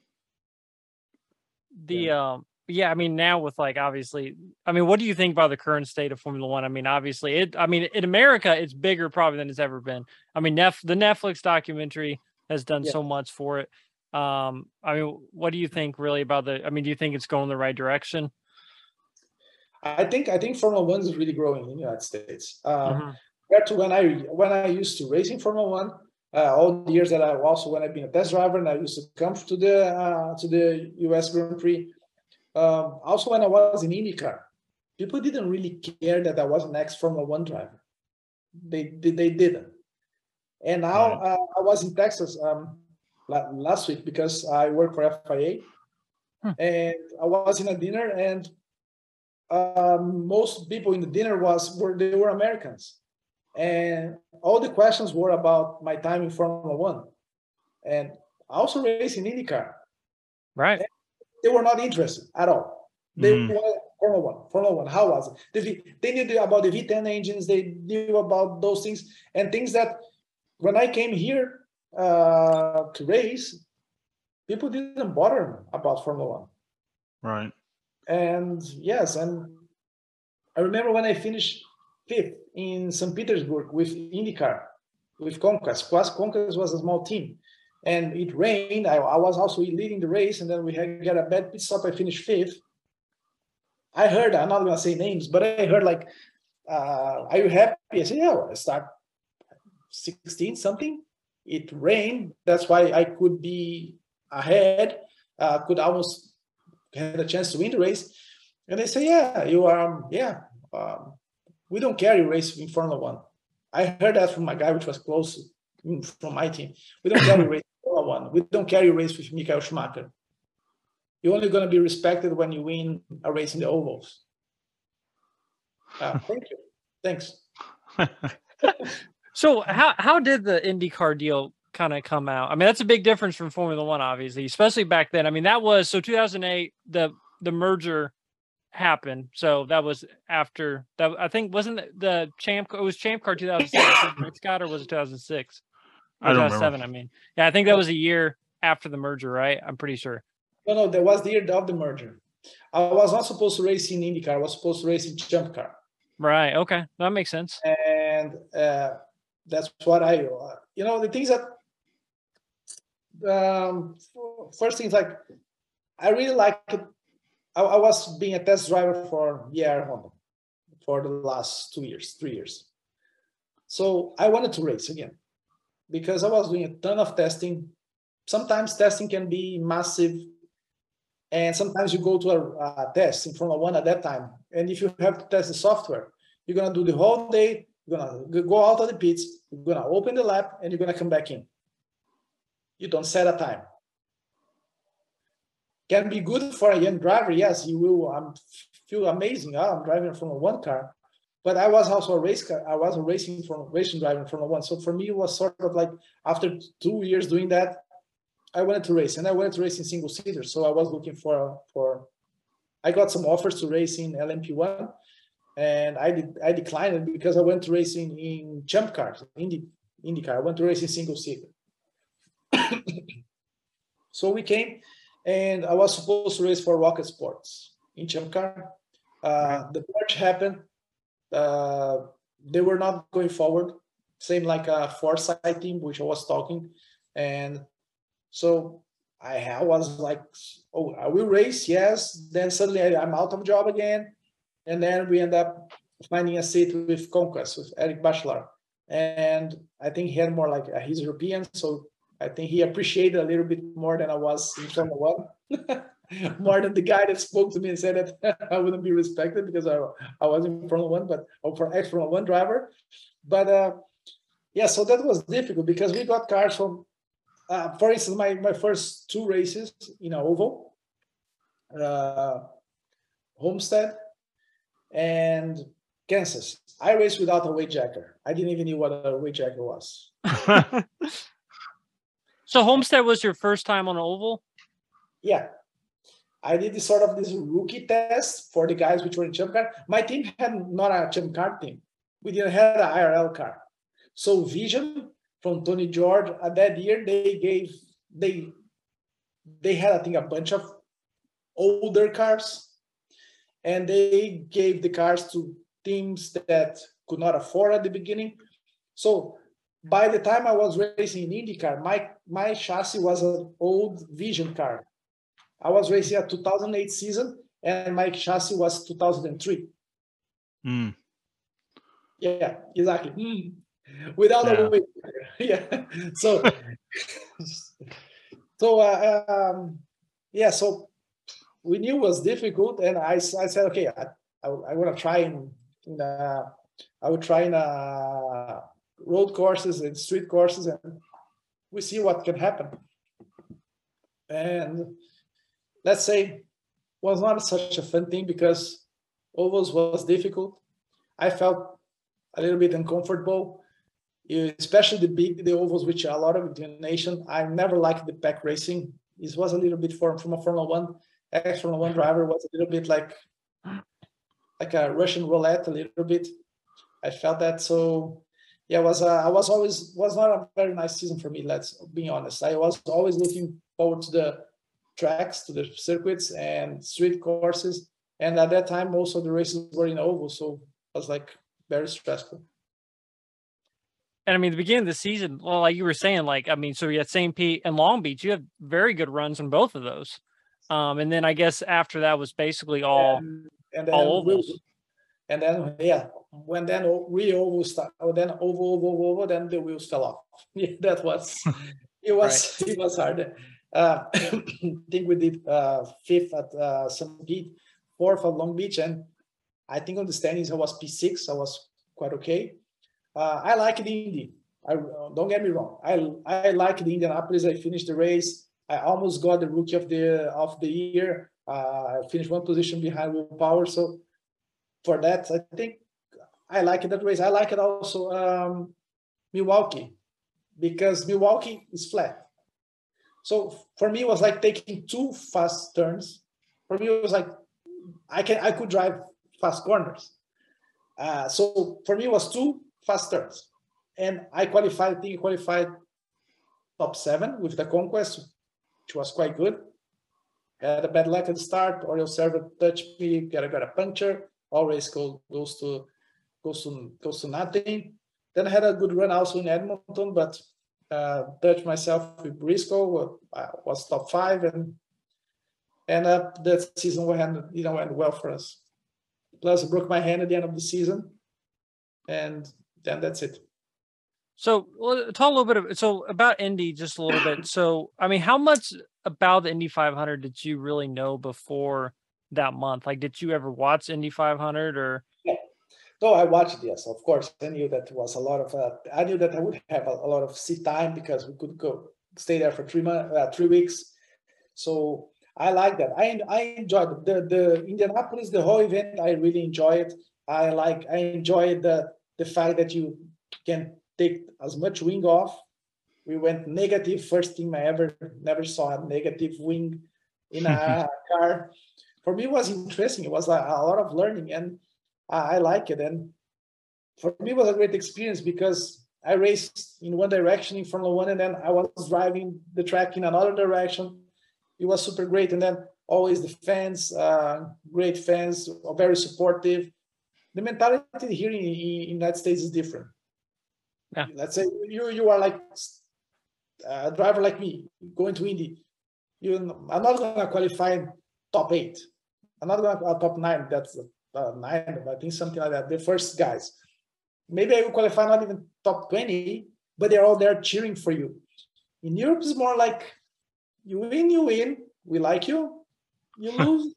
The yeah. um yeah, I mean, now with like obviously, I mean, what do you think about the current state of Formula One? I mean, obviously, it. I mean, in America, it's bigger probably than it's ever been. I mean, Nef the Netflix documentary has done yeah. so much for it. Um, I mean, what do you think really about the? I mean, do you think it's going the right direction? I think I think Formula One is really growing in the United States. Um, mm-hmm. Compared to when I when I used to racing Formula One, uh, all the years that I also when I've been a test driver and I used to come to the uh, to the US Grand Prix um, also, when I was in IndyCar, people didn't really care that I was an ex Formula One driver. They, they, they didn't. And now uh, I was in Texas um, last week because I work for FIA, hmm. and I was in a dinner, and um, most people in the dinner was were they were Americans, and all the questions were about my time in Formula One, and I also racing IndyCar. Right. They were not interested at all. They mm. were Formula One. Formula One. How was it? They, they knew about the V10 engines. They knew about those things and things that when I came here uh, to race, people didn't bother about Formula One. Right. And yes, and I remember when I finished fifth in St. Petersburg with IndyCar, with Conquest. Conquest was a small team, and it rained. I, I was also leading the race, and then we had got a bad pit stop. I finished fifth. I heard. I'm not gonna say names, but I heard like, uh, "Are you happy?" I said, "Yeah." Well, I start 16 something. It rained. That's why I could be ahead. Uh, could almost had a chance to win the race. And they say, yeah, you are, um, yeah, um, we don't carry race in Formula One. I heard that from my guy, which was close from my team. We don't carry race Formula One. We don't carry race with Michael Schumacher. You're only going to be respected when you win a race in the ovals. Uh, thank you. Thanks. so how how did the IndyCar deal kind of come out? I mean, that's a big difference from Formula One, obviously, especially back then. I mean, that was so 2008. The the merger happened. So that was after that. I think wasn't the champ. It was Champ Car 2006. Scott or was it 2006? I don't 2007. I mean, yeah, I think that was a year after the merger, right? I'm pretty sure. No, no, that was the year of the merger. I was not supposed to race in IndyCar. I was supposed to race in Champ Car. Right. Okay, that makes sense. And uh, that's what I, uh, you know, the things that. Um, first things like, I really like I, I was being a test driver for BAR Honda for the last two years, three years. So I wanted to race again because I was doing a ton of testing. Sometimes testing can be massive, and sometimes you go to a, a test in Formula One at that time, and if you have to test the software, you're gonna do the whole day. You're gonna go out of the pits. You're gonna open the lap, and you're gonna come back in. You don't set a time can be good for a young driver. Yes, you will um, feel amazing. Oh, I'm driving from one car, but I was also a race car. I was a racing from racing driver from a one. So for me, it was sort of like after two years doing that, I wanted to race, and I wanted to race in single seater. So I was looking for for. I got some offers to race in LMP1, and I did I declined it because I went to racing in Champ Cars, Indy IndyCar. I went to race in single seater. so we came and I was supposed to race for Rocket Sports in Champ Car. Uh, the merge happened. Uh, they were not going forward. Same like a Forsythe team, which I was talking, and so I, I was like, "Oh, I will race." Yes. Then suddenly I, I'm out of job again, and then we end up finding a seat with Conquest with Eric Bachelart, and I think he had more like uh, he's European, so I think he appreciated a little bit more than I was in Formula One. more than the guy that spoke to me and said that I wouldn't be respected because I, I was in Formula One, but or for ex Formula One driver. But uh, yeah, so that was difficult because we got cars from, uh, for instance, my, my first two races in a oval, uh, Homestead, and Kansas. I raced without a weight jacker. I didn't even know what a weight jacker was. So Homestead was your first time on an oval? Yeah. I did this sort of this rookie test for the guys which were in Champ Car. My team had not a Champ Car team. We didn't have an IRL car. So Vision from Tony George at that year, they gave they they had I think a bunch of older cars and they gave the cars to teams that could not afford at the beginning. So by the time I was racing in IndyCar, my my chassis was an old Vision car. I was racing a 2008 season, and my chassis was 2003. Mm. Yeah, exactly. Mm. Without yeah. a weight, yeah. So, so uh, um, yeah. So we knew it was difficult, and I, I said, okay, I, I, I want to try in, in uh, I would try in a road courses and street courses, and we see what can happen. And let's say was not such a fun thing because ovals was difficult. I felt a little bit uncomfortable, especially the big the ovals, which are a lot of inclination. I never liked the pack racing. This was a little bit from from a Formula One ex Formula One driver was a little bit like like a Russian roulette a little bit. I felt that so yeah, was uh, I was always was not a very nice season for me. Let's be honest. I was always looking forward to the tracks, to the circuits and street courses, and at that time most of the races were in oval, so it was like very stressful. And I mean, the beginning of the season, well, like you were saying, like I mean, so you had St. Pete and Long Beach. You had very good runs in both of those. Um, and then I guess after that was basically all and, and then all ovals. and then yeah, when then we oval start, then oval, oval, oval, then the wheels fell off. Yeah, that was it was right. it was hard. Uh, I think we did uh, fifth at uh, St. Pete, fourth at Long Beach, and I think on the standings I was P6. I was quite okay. Uh, I like the Indy. I don't get me wrong. I I like the Indianapolis. I finished the race. I almost got the rookie of the of the year. Uh, I finished one position behind Will Power. So for that, I think I like it that race. I like it also um, Milwaukee because Milwaukee is flat. So for me, it was like taking two fast turns. For me, it was like I can I could drive fast corners. Uh, so for me, it was two fast turns, and I qualified. I think I qualified top seven with the conquest, which was quite good. Had a bad luck at the start. Oriol Servià touched me, got a, got a puncture. Always go, goes to goes to goes to nothing. Then I had a good run also in Edmonton, but uh, touched myself with Briscoe. Uh, was top five, and and uh, that season went you know went well for us. Plus, I broke my hand at the end of the season, and then that's it. So, talk a little bit of so about Indy just a little bit. So, I mean, how much about the Indy 500 did you really know before that month? Like, did you ever watch Indy 500 or? No, I watched. Yes, of course. I knew that was a lot of. Uh, I knew that I would have a, a, lot of seat time because we could go stay there for three months, uh, three weeks. So I like that. I I enjoyed the the Indianapolis, the whole event. I really enjoy it. I like. I enjoyed the the fact that you can take as much wing off. We went negative, first time I ever never saw a negative wing in a car. For me, it was interesting. It was like a lot of learning, and I, I like it. And for me, it was a great experience because I raced in one direction in Formula One, and then I was driving the track in another direction. It was super great, and then always the fans, uh, great fans, very supportive. The mentality here in, in United States is different. Yeah. Let's say you you are like a driver like me going to Indy. You, I'm not going to qualify top eight. I'm not going to uh, top nine. That's uh, nine. I think something like that. The first guys. Maybe I will qualify not even top 20, but they're all there cheering for you. In Europe, it's more like you win, you win. We like you. You lose.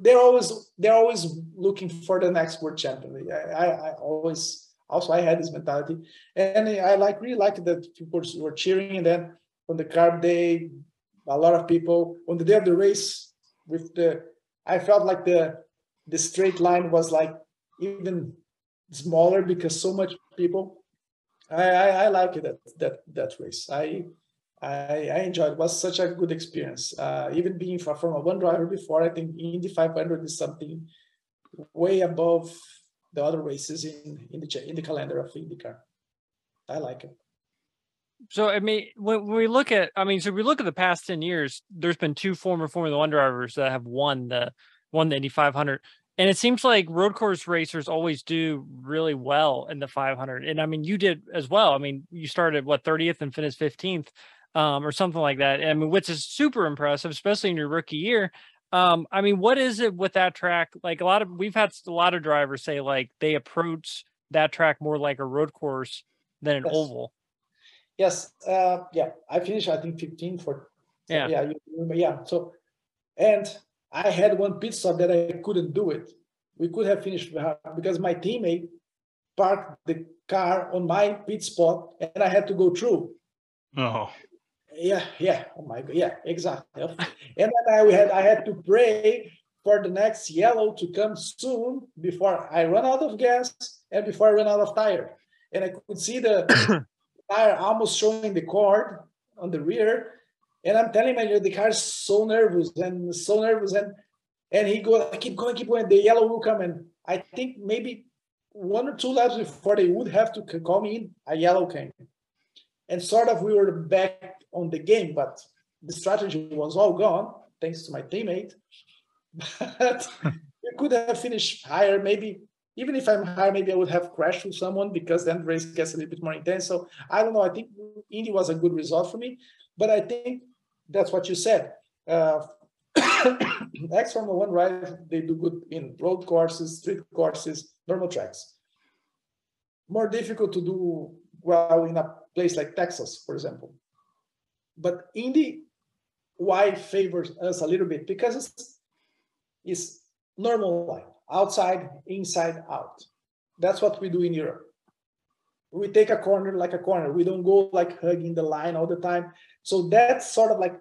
they're always they're always looking for the next world champion. I, I, I always also I had this mentality, and I like really liked that people were cheering. And then on the carb day, a lot of people on the day of the race with the, I felt like the the straight line was like even smaller because so much people. I I, I like it that that that race. I I, I enjoyed. It was such a good experience. Uh, even being from a one driver before, I think Indy 500 is something way above the other races in in the in the calendar of IndyCar. I like it. So I mean, when, when we look at, I mean, so we look at the past ten years. There's been two former Formula One drivers that have won the won the Indy 500, and it seems like road course racers always do really well in the 500. And I mean, you did as well. I mean, you started what 30th and finished 15th, um, or something like that. I mean, which is super impressive, especially in your rookie year. Um, I mean, what is it with that track? Like a lot of we've had a lot of drivers say like they approach that track more like a road course than an yes. oval. Yes, uh, yeah, I finished I think 15 for yeah, yeah, you, yeah. So, and I had one pit stop that I couldn't do it. We could have finished because my teammate parked the car on my pit spot and I had to go through. Oh. Yeah, yeah. Oh my god. Yeah, exactly. and then I had I had to pray for the next yellow to come soon before I run out of gas and before I run out of tire. And I could see the tire almost showing the cord on the rear. And I'm telling you, the car is so nervous and so nervous. And and he goes, I keep going, keep going. The yellow will come. And I think maybe one or two laps before they would have to call me in, a yellow came. And sort of we were back on the game, but the strategy was all gone, thanks to my teammate. But we could have finished higher, maybe even if I'm higher, maybe I would have crashed with someone because then the race gets a little bit more intense. So I don't know. I think Indy was a good result for me, but I think that's what you said. Uh, X Formula One riders they do good in road courses, street courses, normal tracks. More difficult to do well in a place like Texas, for example. But Indy, why favors us a little bit because it's, it's normal line outside, inside, out. That's what we do in Europe. We take a corner like a corner. We don't go like hugging the line all the time. So that's sort of like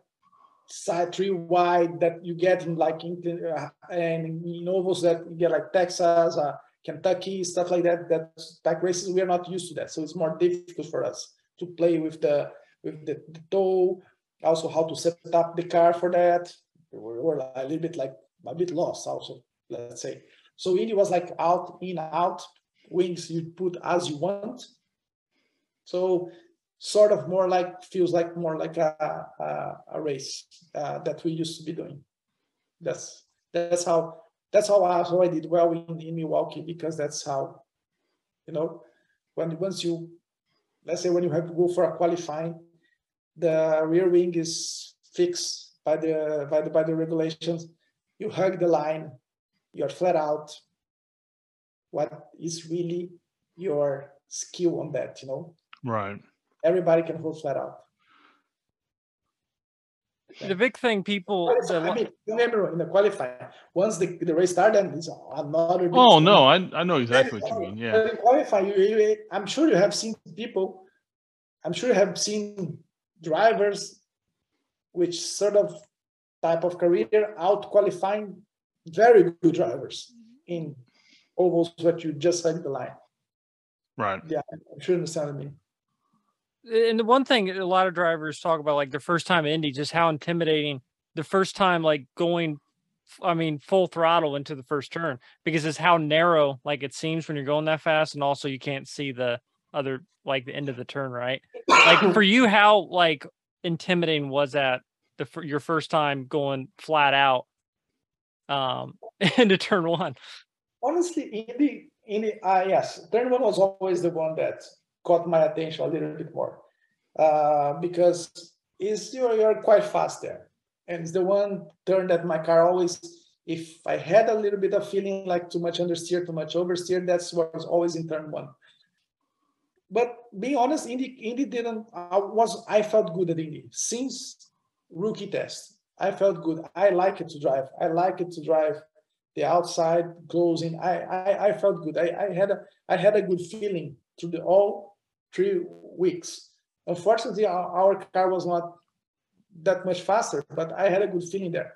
side three wide that you get in like uh, and in ovals that you get like Texas, uh, Kentucky, stuff like that. That back races we are not used to that, so it's more difficult for us to play with the with the, the toe. Also, how to set up the car for that. We're, we're a little bit like a bit lost. Also, let's say. So Indy was like out, in, out, wings you put as you want. So sort of more like, feels like more like a, a, a race uh, that we used to be doing. That's that's how that's how I, how I did well in, in Milwaukee because that's how, you know, when once you, let's say when you have to go for a qualifying, the rear wing is fixed by the by the by the regulations. You hug the line, you're flat out what is really your skill on that you know? Right. Everybody can hold flat out. The big thing people the, I mean, remember in the qualifying once the, the race started it's another oh thing. no I, I know exactly what you mean yeah. In qualifying you, you, i'm sure you have seen people i'm sure you have seen drivers which sort of type of career out qualifying very good drivers mm-hmm. in ovals that you just hug the line. Right. Yeah, I'm sure you understand what I mean. And the one thing a lot of drivers talk about, like their first time Indy, just how intimidating the first time, like going, I mean, full throttle into the first turn because it's how narrow, like it seems when you're going that fast, and also you can't see the other, like the end of the turn, right? like for you, how like intimidating was that the your first time going flat out um, into turn one? Honestly, in the in the uh, yes, turn one was always the one that caught my attention a little bit more uh, because is you're you're quite fast there, and it's the one turn that my car always. If I had a little bit of feeling like too much understeer, too much oversteer, that's what was always in turn one. But being honest, Indy, Indy didn't. I was I felt good at Indy since rookie test. I felt good. I like it to drive. I like it to drive the outside closing. I I, I felt good. I, I had a I had a good feeling through the all three weeks. Unfortunately, our, our car was not that much faster, but I had a good feeling there.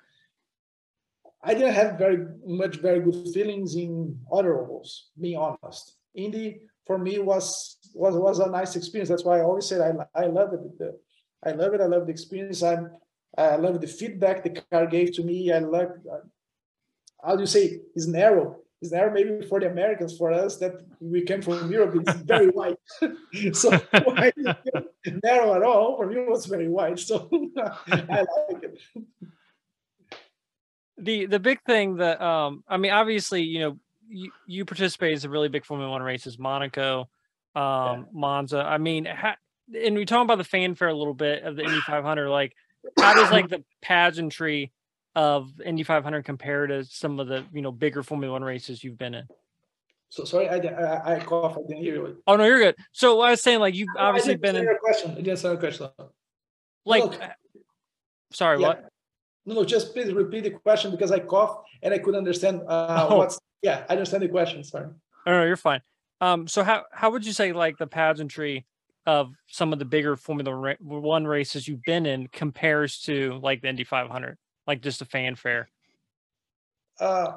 I didn't have very much very good feelings in other ovals, being honest. Indy for me was was was a nice experience. That's why I always said I I love it. I love it. I love the experience. I'm I love the feedback the car gave to me. I love, uh, how do you say, it's narrow. It's narrow maybe for the Americans, for us that we came from Europe, it's very wide. so narrow at all, for me it was very wide. So I like it. The the big thing that um I mean obviously you know you, you participate in some really big Formula One races, Monaco, um, yeah. Monza. I mean, ha- and we talk about the fanfare a little bit of the Indy 500. Like, how does like the pageantry of Indy 500 compare to some of the you know bigger Formula One races you've been in? So sorry, I I, I cough. I didn't hear you. Oh no, you're good. So I was saying, like you've obviously been in. Your question. I didn't a question. Like, sorry, yeah. what? No, no, just please repeat the question because I coughed and I couldn't understand uh, oh. what's. Yeah, I understand the question. Sorry. No, no, you're fine. Um, so how how would you say like the pageantry of some of the bigger Formula One races you've been in compares to like the Indy 500, like just a fanfare? Uh,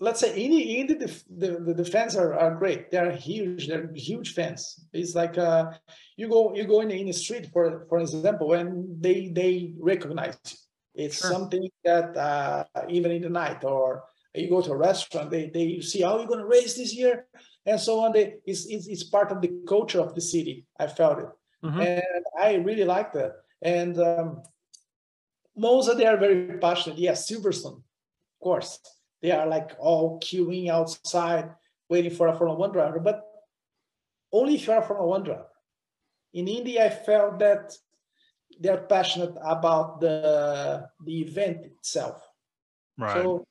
let's say Indy, Indy the, the, the fans are, are great. They're huge. They're huge fans. It's like uh, you go you go in the, in the street for for example, and they they recognize you. It's sure. something that uh, even in the night or you go to a restaurant, they they see how you're going to race this year and so on. They, it's, it's, it's part of the culture of the city. I felt it. Mm-hmm. And I really like that. And um, Monza, they are very passionate. Yes, Silverstone, of course. They are like all queuing outside, waiting for a Formula One driver, but only if you're a Formula One driver. In Indy, I felt that they're passionate about the the event itself. Right. So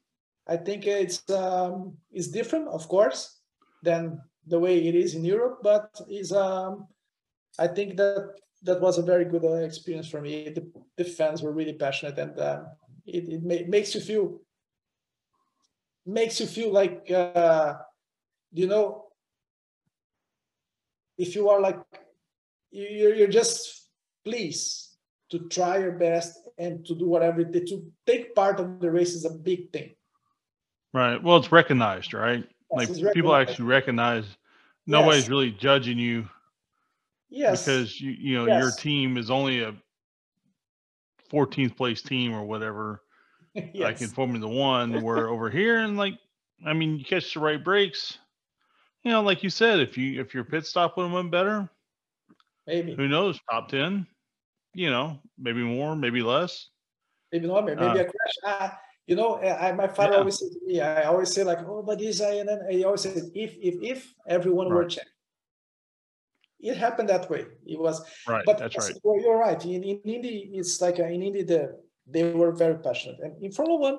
I think it's um, it's different, of course, than the way it is in Europe, but is um, I think that that was a very good uh, experience for me. The, the, fans were really passionate, and uh, it, it ma- makes you feel makes you feel like uh, you know if you are like you're, you're just pleased to try your best and to do whatever to take part of the race is a big thing. Right. Well it's recognized right like people actually recognize nobody's yes. really judging you yes. because you you know yes. your team is only a 14th place team or whatever. Yes. like in formula one where over here and like i mean you catch the right breaks you know like you said if you if your pit stop would have went better maybe. who knows top 10 you know maybe more maybe less. Maybe not maybe uh, a crash you know, eh, I, my father yeah. always said to me, I always say like, oh, but this, I, and then he always said, if, if, if everyone right. were checked. It happened that way. It was, right. But that's right. Well, you're right. In, in Indy, it's like a, in Indy, the, they were very passionate. And in Formula One,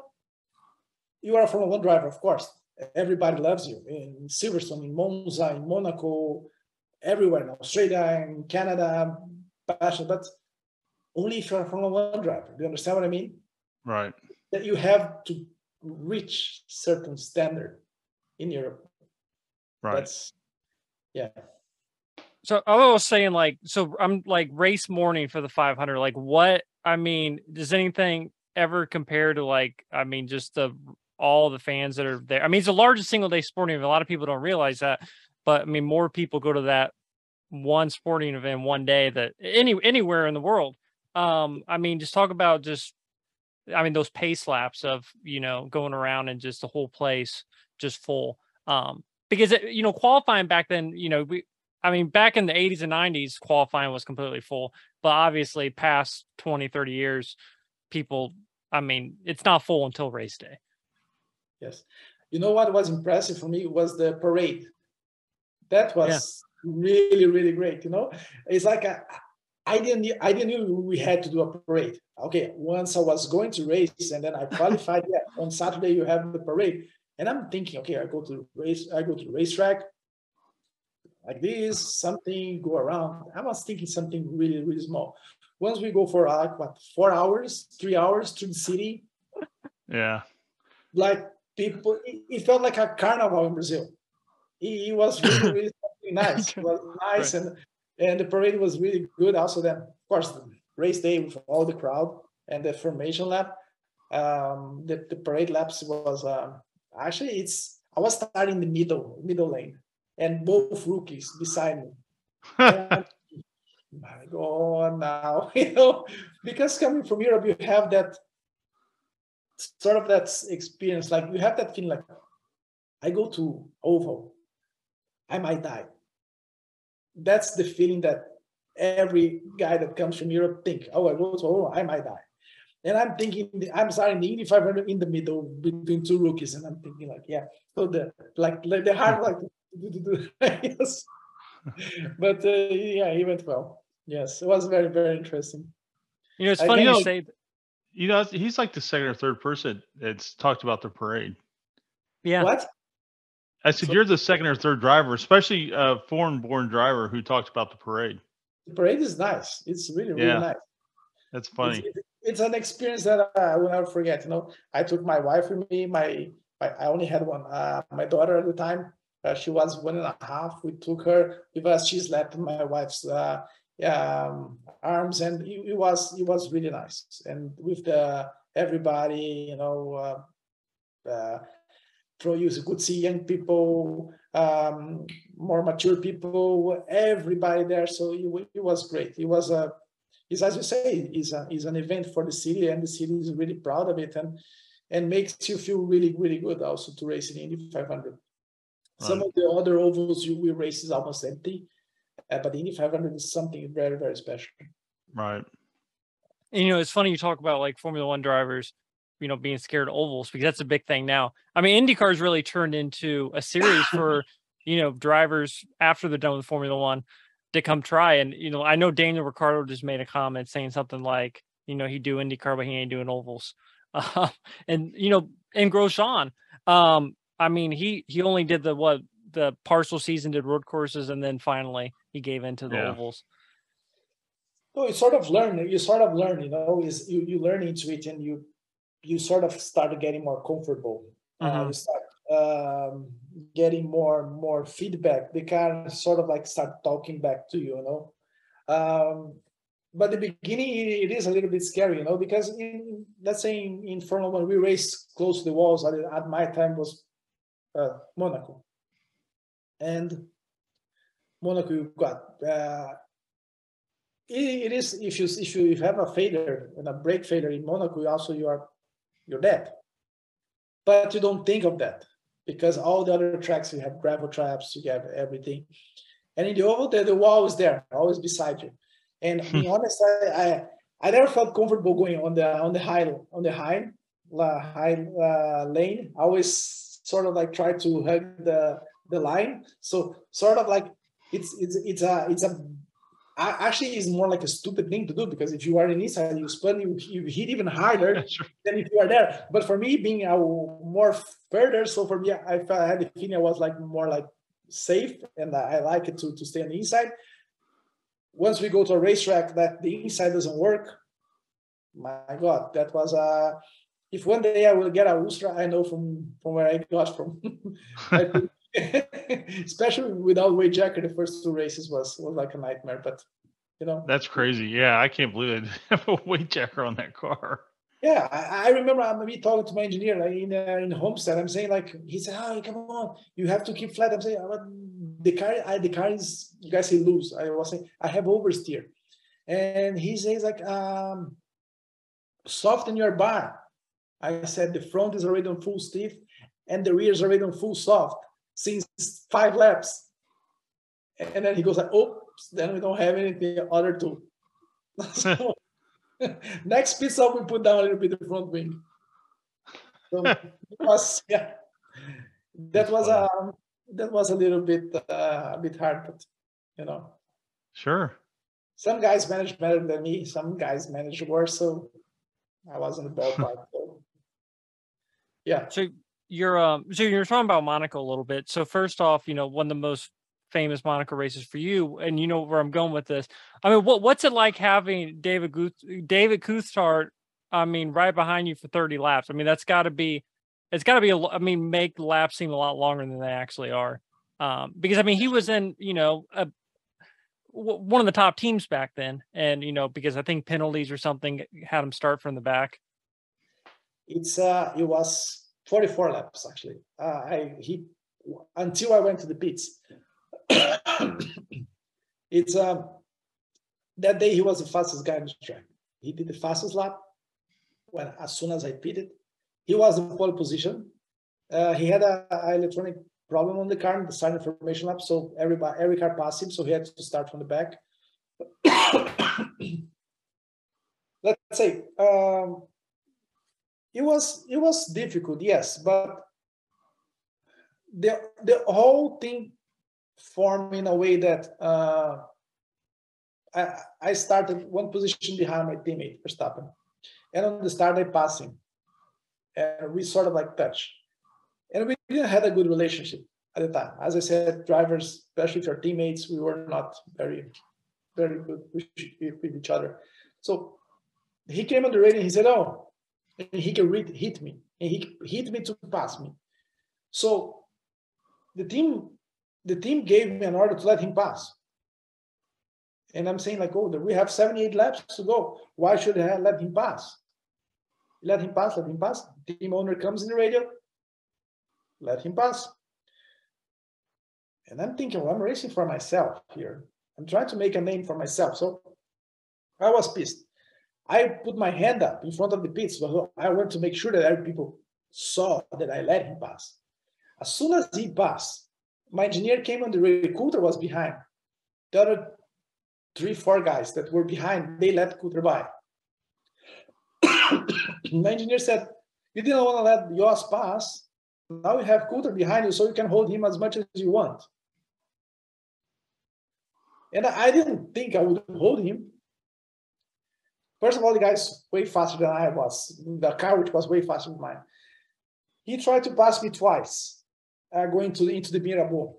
you are a Formula One driver, of course. Everybody loves you in Silverstone, in Monza, in Monaco, everywhere in Australia, in Canada, passionate. But only if you're a Formula One driver. Do you understand what I mean? Right that you have to reach certain standard in Europe. Right. That's yeah. So I was saying like so I'm like race morning for the 500 like what I mean does anything ever compare to like I mean just the all the fans that are there I mean it's the largest single day sporting event a lot of people don't realize that but I mean more people go to that one sporting event one day that any anywhere in the world um I mean just talk about just I mean, those pace laps of, you know, going around and just the whole place just full. Um, because, it, you know, qualifying back then, you know, we, I mean, back in the 80s and 90s, qualifying was completely full. But obviously, past 20, 30 years, people, I mean, it's not full until race day. Yes. You know what was impressive for me was the parade. That was yeah. really, really great. You know, it's like a, I didn't I didn't know we had to do a parade. Okay, once I was going to race and then I qualified. yeah, on Saturday you have the parade, and I'm thinking, okay, I go to race, I go to the racetrack like this, something go around. I was thinking something really really small. Once we go for like what four hours, three hours to the city. Yeah. Like people, it, it felt like a carnival in Brazil. It, it was really really nice. It was nice and and the parade was really good. Also, then of course the race day with all the crowd and the formation lap. Um, the, the parade laps was um, actually it's I was starting the middle middle lane and both rookies beside me. and, my God, now you know because coming from Europe, you have that sort of that experience. Like you have that feeling like I go to oval, I might die that's the feeling that every guy that comes from Europe think, oh, I go to oh, I might die. And I'm thinking, I'm starting the Indy 500 in the middle between two rookies, and I'm thinking like, yeah, so the like like the hard like, yes. but uh, yeah, he went well. Yes, it was very very interesting. You know, it's funny you say. You know, he's like the second or third person that's talked about the parade. Yeah. What? I said, so, you're the second or third driver, especially a foreign born driver who talked about the parade. The parade is nice. It's really, really yeah. nice. That's funny. It's, it's, an experience that I will never forget. You know, I took my wife with me, my I, I only had one. Uh, my daughter at the time, uh, she was one and a half. We took her with us. She slept in my wife's uh, um, arms, and it, it, was it was really nice. And with the everybody, you know, uh, uh, pro use could see young people, um, more mature people, everybody there. So it, it was great. It was a is as you say, is a, is an event for the city, and the city is really proud of it, and and makes you feel really really good also to race in Indy 500. Right. Some of the other ovals you we race is almost empty, uh, but the Indy 500 is something very very special. Right. And, you know, it's funny you talk about like Formula One drivers, you know, being scared of ovals because that's a big thing now. I mean, IndyCar's really turned into a series for you know drivers after they're done with Formula One to come try. And you know, I know Daniel Ricciardo just made a comment saying something like, you know, he do IndyCar, but he ain't doing ovals. Uh, and you know, and Grosjean, um, I mean, he he only did the what the partial season did road courses, and then finally he gave into the yeah. ovals. No, you sort of learn. You sort of learn. You know, is you you learn into it, and you you sort of start getting more comfortable. Mm-hmm. You start um, getting more more feedback they can sort of like start talking back to you you know um, but the beginning it is a little bit scary you know because in, let's say in, in formula one we race close to the walls at, at my time was uh, monaco and monaco you got uh, it, it is if you if you have a failure and a brake failure in monaco also you are you're dead but you don't think of that because all the other tracks you have gravel traps, you have everything. And in the oval, the, the wall is there, always beside you. And being honest, I, I, I never felt comfortable going on the on the high on the high uh, high uh, lane. I always sort of like try to hug the the line. So sort of like it's it's it's a it's a actually is more like a stupid thing to do because if you are in inside you spin you, you hit even harder than if you are there. But for me being a more further so for me i, felt, I had the feeling i was like more like safe and i like it to, to stay on the inside. Once we go to a racetrack that the inside doesn't work my god that was a if one day i will get a ultra i know from from where i got from especially without weight jacker the first two races was was like a nightmare but you know. That's crazy. Yeah i can't believe they have a weight jacker on that car. Yeah I, I remember i'm me talking to my engineer like in uh, in homestead i'm saying like he said oh come on you have to keep flat. I'm saying oh, the car I, the car is you guys say loose. I was saying i have oversteer. And he says like um soften your bar. I said the front is already on full stiff and the rear is already on full soft since five laps. And then he goes like, oops, then we don't have anything other two. so, next pit stop, we put down a little bit the front wing. So it was, yeah, that was um, that was a little bit uh, a bit hard, but you know. Sure. Some guys managed better than me. Some guys managed worse. So I wasn't the ballpark. so yeah. So you're um so you're talking about Monaco a little bit. So first off, you know, one of the most famous Monaco races for you, and you know where I'm going with this. I mean, what what's it like having David Guth, David Coulthard? I mean, right behind you for 30 laps. I mean, that's got to be, it's got to be. A, I mean, make laps seem a lot longer than they actually are. Um, because I mean, he was in, you know, a, one of the top teams back then, and you know, because I think penalties or something had him start from the back. It's uh, it was 44 laps actually. Uh, I he until I went to the pits. it's um that day he was the fastest guy on the track. He did the fastest lap when as soon as I pitted. He was in pole position. Uh, he had a, a, electronic problem on the car, the sign information lap, so everybody every car passed him, so he had to start from the back. Let's say um, it was it was difficult yes but the the whole thing formed in a way that uh, I, I started one position behind my teammate Verstappen, and on the start I passed him, and we sort of like touch, and we didn't have a good relationship at the time. As I said, drivers, especially if teammates, we were not very, very good with, with each other. So he came on the radio and he said, "Oh, and he can read, hit me, and he hit me to pass me. So the team, the team gave me an order to let him pass. And I'm saying like, oh, we have 78 laps to go. Why should I let him pass? Let him pass, let him pass. Team owner comes in the radio, let him pass. And I'm thinking, well, I'm racing for myself here. I'm trying to make a name for myself. So I was pissed. I put my hand up in front of the pits. I want to make sure that other people saw that I let him pass. As soon as he passed, my engineer came on the radio. Coulter was behind. The other three, four guys that were behind, they let Coulter by. my engineer said, You didn't want to let Jos pass. Now you have Coulter behind you, so you can hold him as much as you want. And I didn't think I would hold him. First of all, the guy's way faster than I was. The car, which was way faster than mine. He tried to pass me twice, uh, going to into the Mirabeau.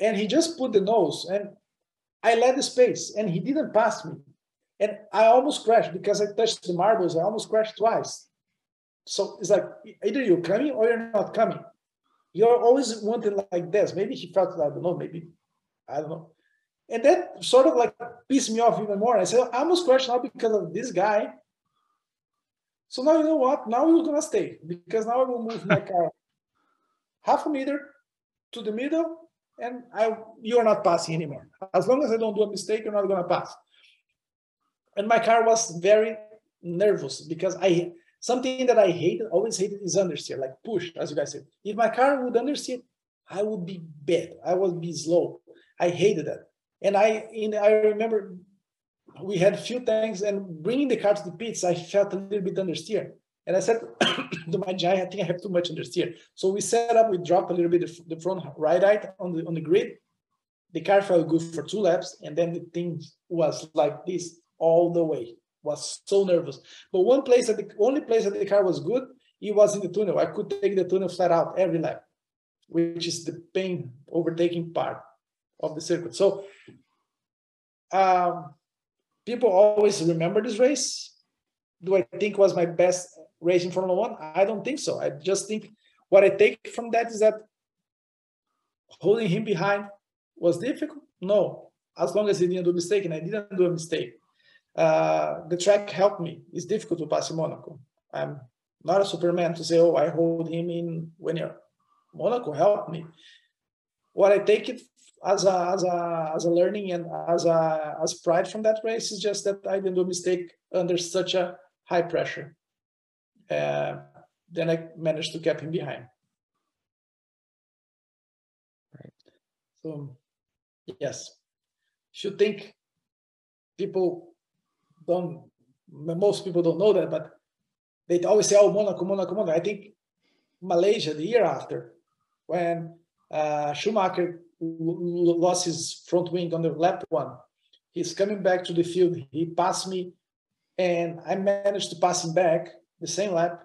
And he just put the nose, and I let the space, and he didn't pass me. And I almost crashed because I touched the marbles. I almost crashed twice. So it's like either you're coming or you're not coming. You're always wanting like this. Maybe he felt, I don't know, maybe, I don't know. And that sort of like pissed me off even more. I said, I almost crashed now because of this guy. So now you know what? Now you're gonna stay because now I will move my car half a meter to the middle, and I you're not passing anymore. As long as I don't do a mistake, you're not gonna pass. And my car was very nervous because I something that I hated, always hated is understeer, like push, as you guys said. If my car would understeer, I would be bad. I would be slow. I hated that. And I, in, I remember we had a few things and bringing the car to the pits, I felt a little bit understeer. And I said to my guy, I think I have too much understeer. So we set up, we dropped a little bit the front right eye on the on the grid. The car felt good for two laps, and then the thing was like this all the way. Was so nervous. But one place that the only place that the car was good, it was in the tunnel. I could take the tunnel flat out every lap, which is the pain overtaking part of the circuit. So um, people always remember this race. Do I think was my best race in Formula One? I don't think so. I just think what I take from that is that holding him behind was difficult. No, as long as he didn't do a mistake, and I didn't do a mistake. Uh, the track helped me. It's difficult to pass in Monaco. I'm not a Superman to say, oh, I hold him in when you're Monaco helped me. What I take it as a as a as a learning and as a as pride from that race is just that I didn't do a mistake under such a high pressure. Uh, then I managed to keep him behind. Right. So yes, should think people don't most people don't know that, but they always say, "Oh, Monaco, Monaco, Monaco." I think Malaysia the year after, when uh, Schumacher lost his front wing on the lap one. He's coming back to the field. He passed me, and I managed to pass him back the same lap.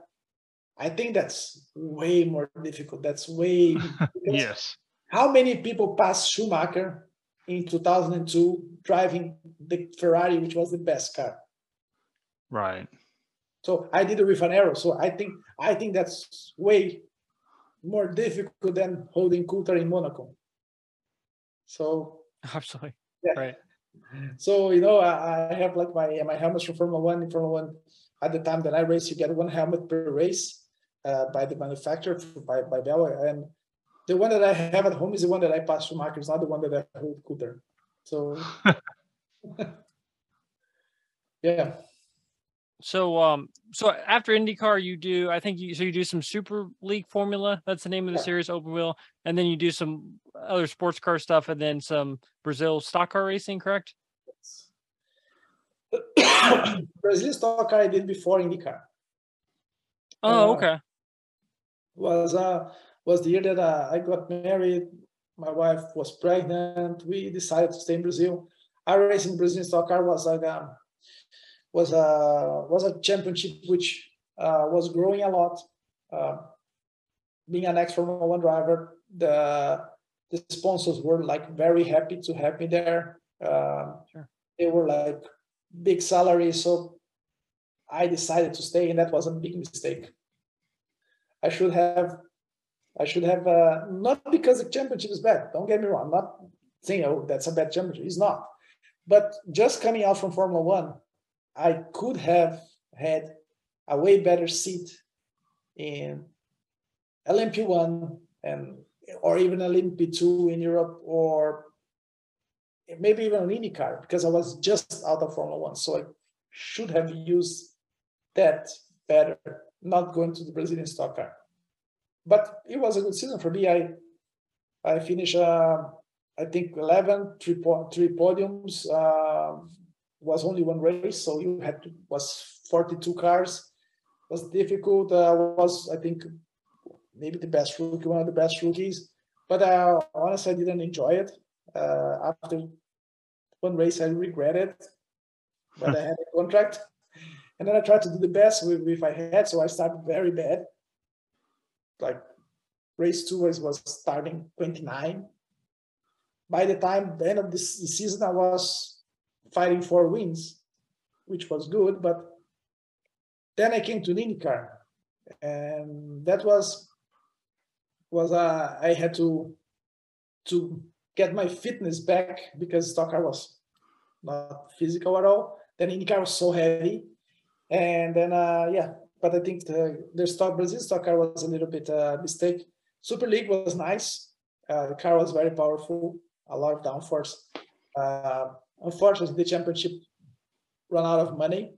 I think that's way more difficult. That's way yes. How many people passed Schumacher in 2002 driving the Ferrari, which was the best car? Right. So I did it with an arrow. So I think I think that's way more difficult than holding Coulter in Monaco. So absolutely yeah. right. So you know, I, I have like my my helmets from Formula One. Formula One, at the time that I race, you get one helmet per race uh, by the manufacturer by by Bell, and the one that I have at home is the one that I pass Schumacher, not the one that I hold Coulter. So yeah. So um so after IndyCar you do I think you so you do some Super League Formula that's the name of the series open wheel and then you do some other sports car stuff and then some Brazil stock car racing correct? Yes. Brazil stock car I did before IndyCar. Oh uh, okay. Was uh was the year that uh, I got married. My wife was pregnant. We decided to stay in Brazil. I raced in Brazil stock car was like um, was a was a championship which uh, was growing a lot. Uh, being an ex Formula One driver, the the sponsors were like very happy to have me there. Uh, sure. They were like big salaries, so I decided to stay, and that was a big mistake. I should have I should have uh, not because the championship is bad. Don't get me wrong. I'm not saying oh that's a bad championship. It's not. But just coming out from Formula One, I could have had a way better seat in LMP1 and or even LMP2 in Europe or maybe even an IndyCar because I was just out of Formula One. So I should have used that better, not going to the Brazilian stock car. But it was a good season for me. I I finished, uh, I think, 11, three, po- three podiums. Uh, was only one race, so you had to, was 42 cars. It was difficult. Uh, was I think maybe the best rookie, one of the best rookies. But uh, honestly, I didn't enjoy it. Uh, after one race, I regretted, but I had a contract. And then I tried to do the best with if I had. So I started very bad. Like race two was, was starting 29. By the time the end of this, season, I was fighting for wins, which was good. But then I came to IndyCar, and that was was uh, I had to to get my fitness back because stock car was not physical at all. Then IndyCar was so heavy, and then uh, yeah. But I think the the stock Brazil stock car was a little bit uh, mistake. Super League was nice. Uh, the car was very powerful, a lot of downforce. Uh, unfortunately, the championship ran out of money,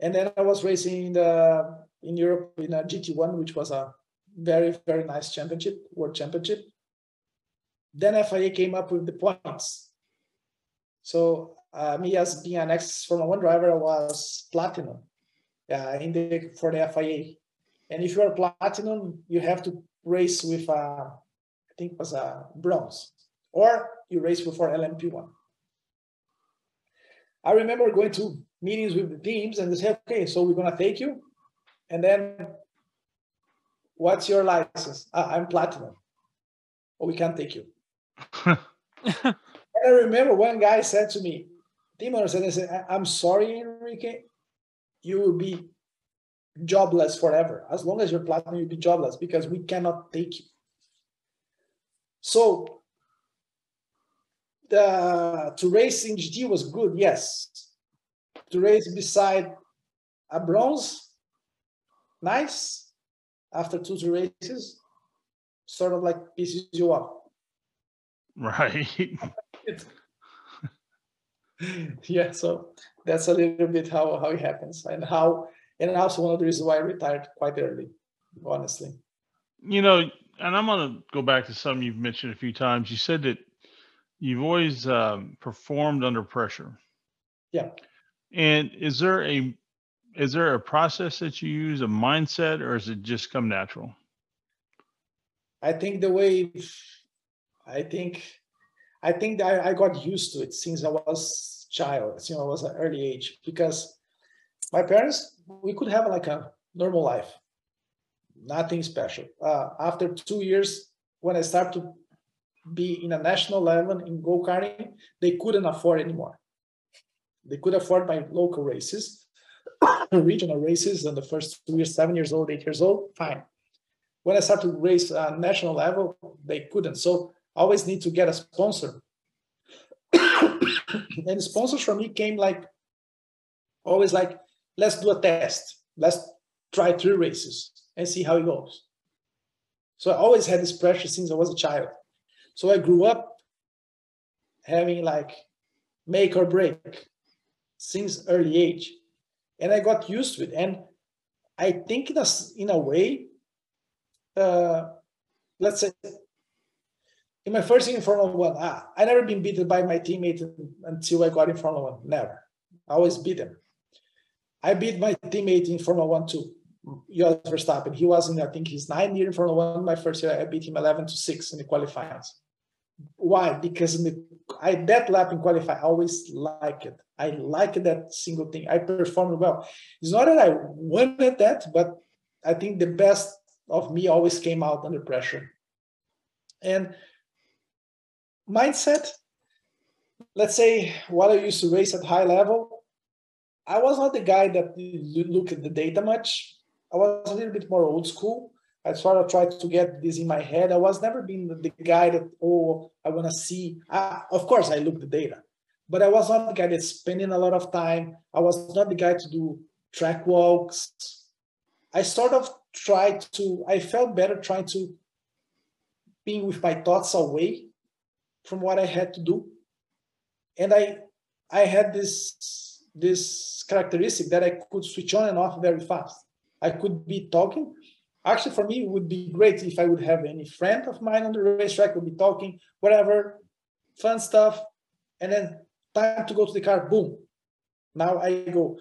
and then I was racing in the in Europe in a GT1, which was a very very nice championship, world championship. Then FIA came up with the points. So uh, me as being an ex Formula One driver, was platinum uh, in the for the FIA. And if you are platinum, you have to race with a, I think it was a bronze, or you race before LMP1. I remember going to meetings with the teams and they said, okay, so we're gonna take you, and then what's your license? Ah, I'm platinum. Well, we can't take you. and I remember one guy said to me, team owner said, I said, I'm sorry, Enrique, you will be jobless forever. As long as you're platinum, you'll be jobless because we cannot take you. So the to race in GT was good, yes. To race beside a bronze, nice. After two, three races, sort of like pieces you off. Right. yeah, so that's a little bit how, how it happens and how and also one of the reasons why I retired quite early, honestly. You know, and I'm going to go back to something you've mentioned a few times. You said that you've always um, performed under pressure. Yeah. And is there a is there a process that you use, a mindset, or is it just come natural? I think the way I think I think that I got used to it since I was child, since I was an early age, because my parents we could have like a normal life, nothing special. Uh, after two years, when I started to be in a national level in go karting, they couldn't afford anymore. They could afford my local races, regional races, and the first two years, seven years old, eight years old, fine. When I started to race uh, national level, they couldn't. So I always need to get a sponsor. and sponsors for me came like always like, let's do a test. Let's try three races and see how it goes. So I always had this pressure since I was a child. So I grew up having like make or break since early age. And I got used to it. And I think that's in a way, uh, let's say, in my first year in Formula One, I, I never been beaten by my teammate until I got in Formula One. Never. I always beat them. I beat my teammate in Formula One too, Jos Verstappen. He was in, I think, his nine year in Formula One. My first year, I beat him 11 to 6 in the qualifiers. Why? Because in the, I that lap in qualify, I always like it. I like that single thing. I performed well. It's not that I wanted that, but I think the best of me always came out under pressure. And mindset, let's say while I used to race at high level, I was not the guy that looked at the data much. I was a little bit more old school. I sort of tried to get this in my head. I was never being the, guy that, oh, I want to see. Uh, of course, I look the data, but I was not the guy that's spending a lot of time. I was not the guy to do track walks. I sort of tried to, I felt better trying to being with my thoughts away from what I had to do. And I I had this this characteristic that I could switch on and off very fast. I could be talking. Actually, for me, it would be great if I would have any friend of mine on the racetrack would be talking, whatever, fun stuff, and then time to go to the car. Boom. Now I go.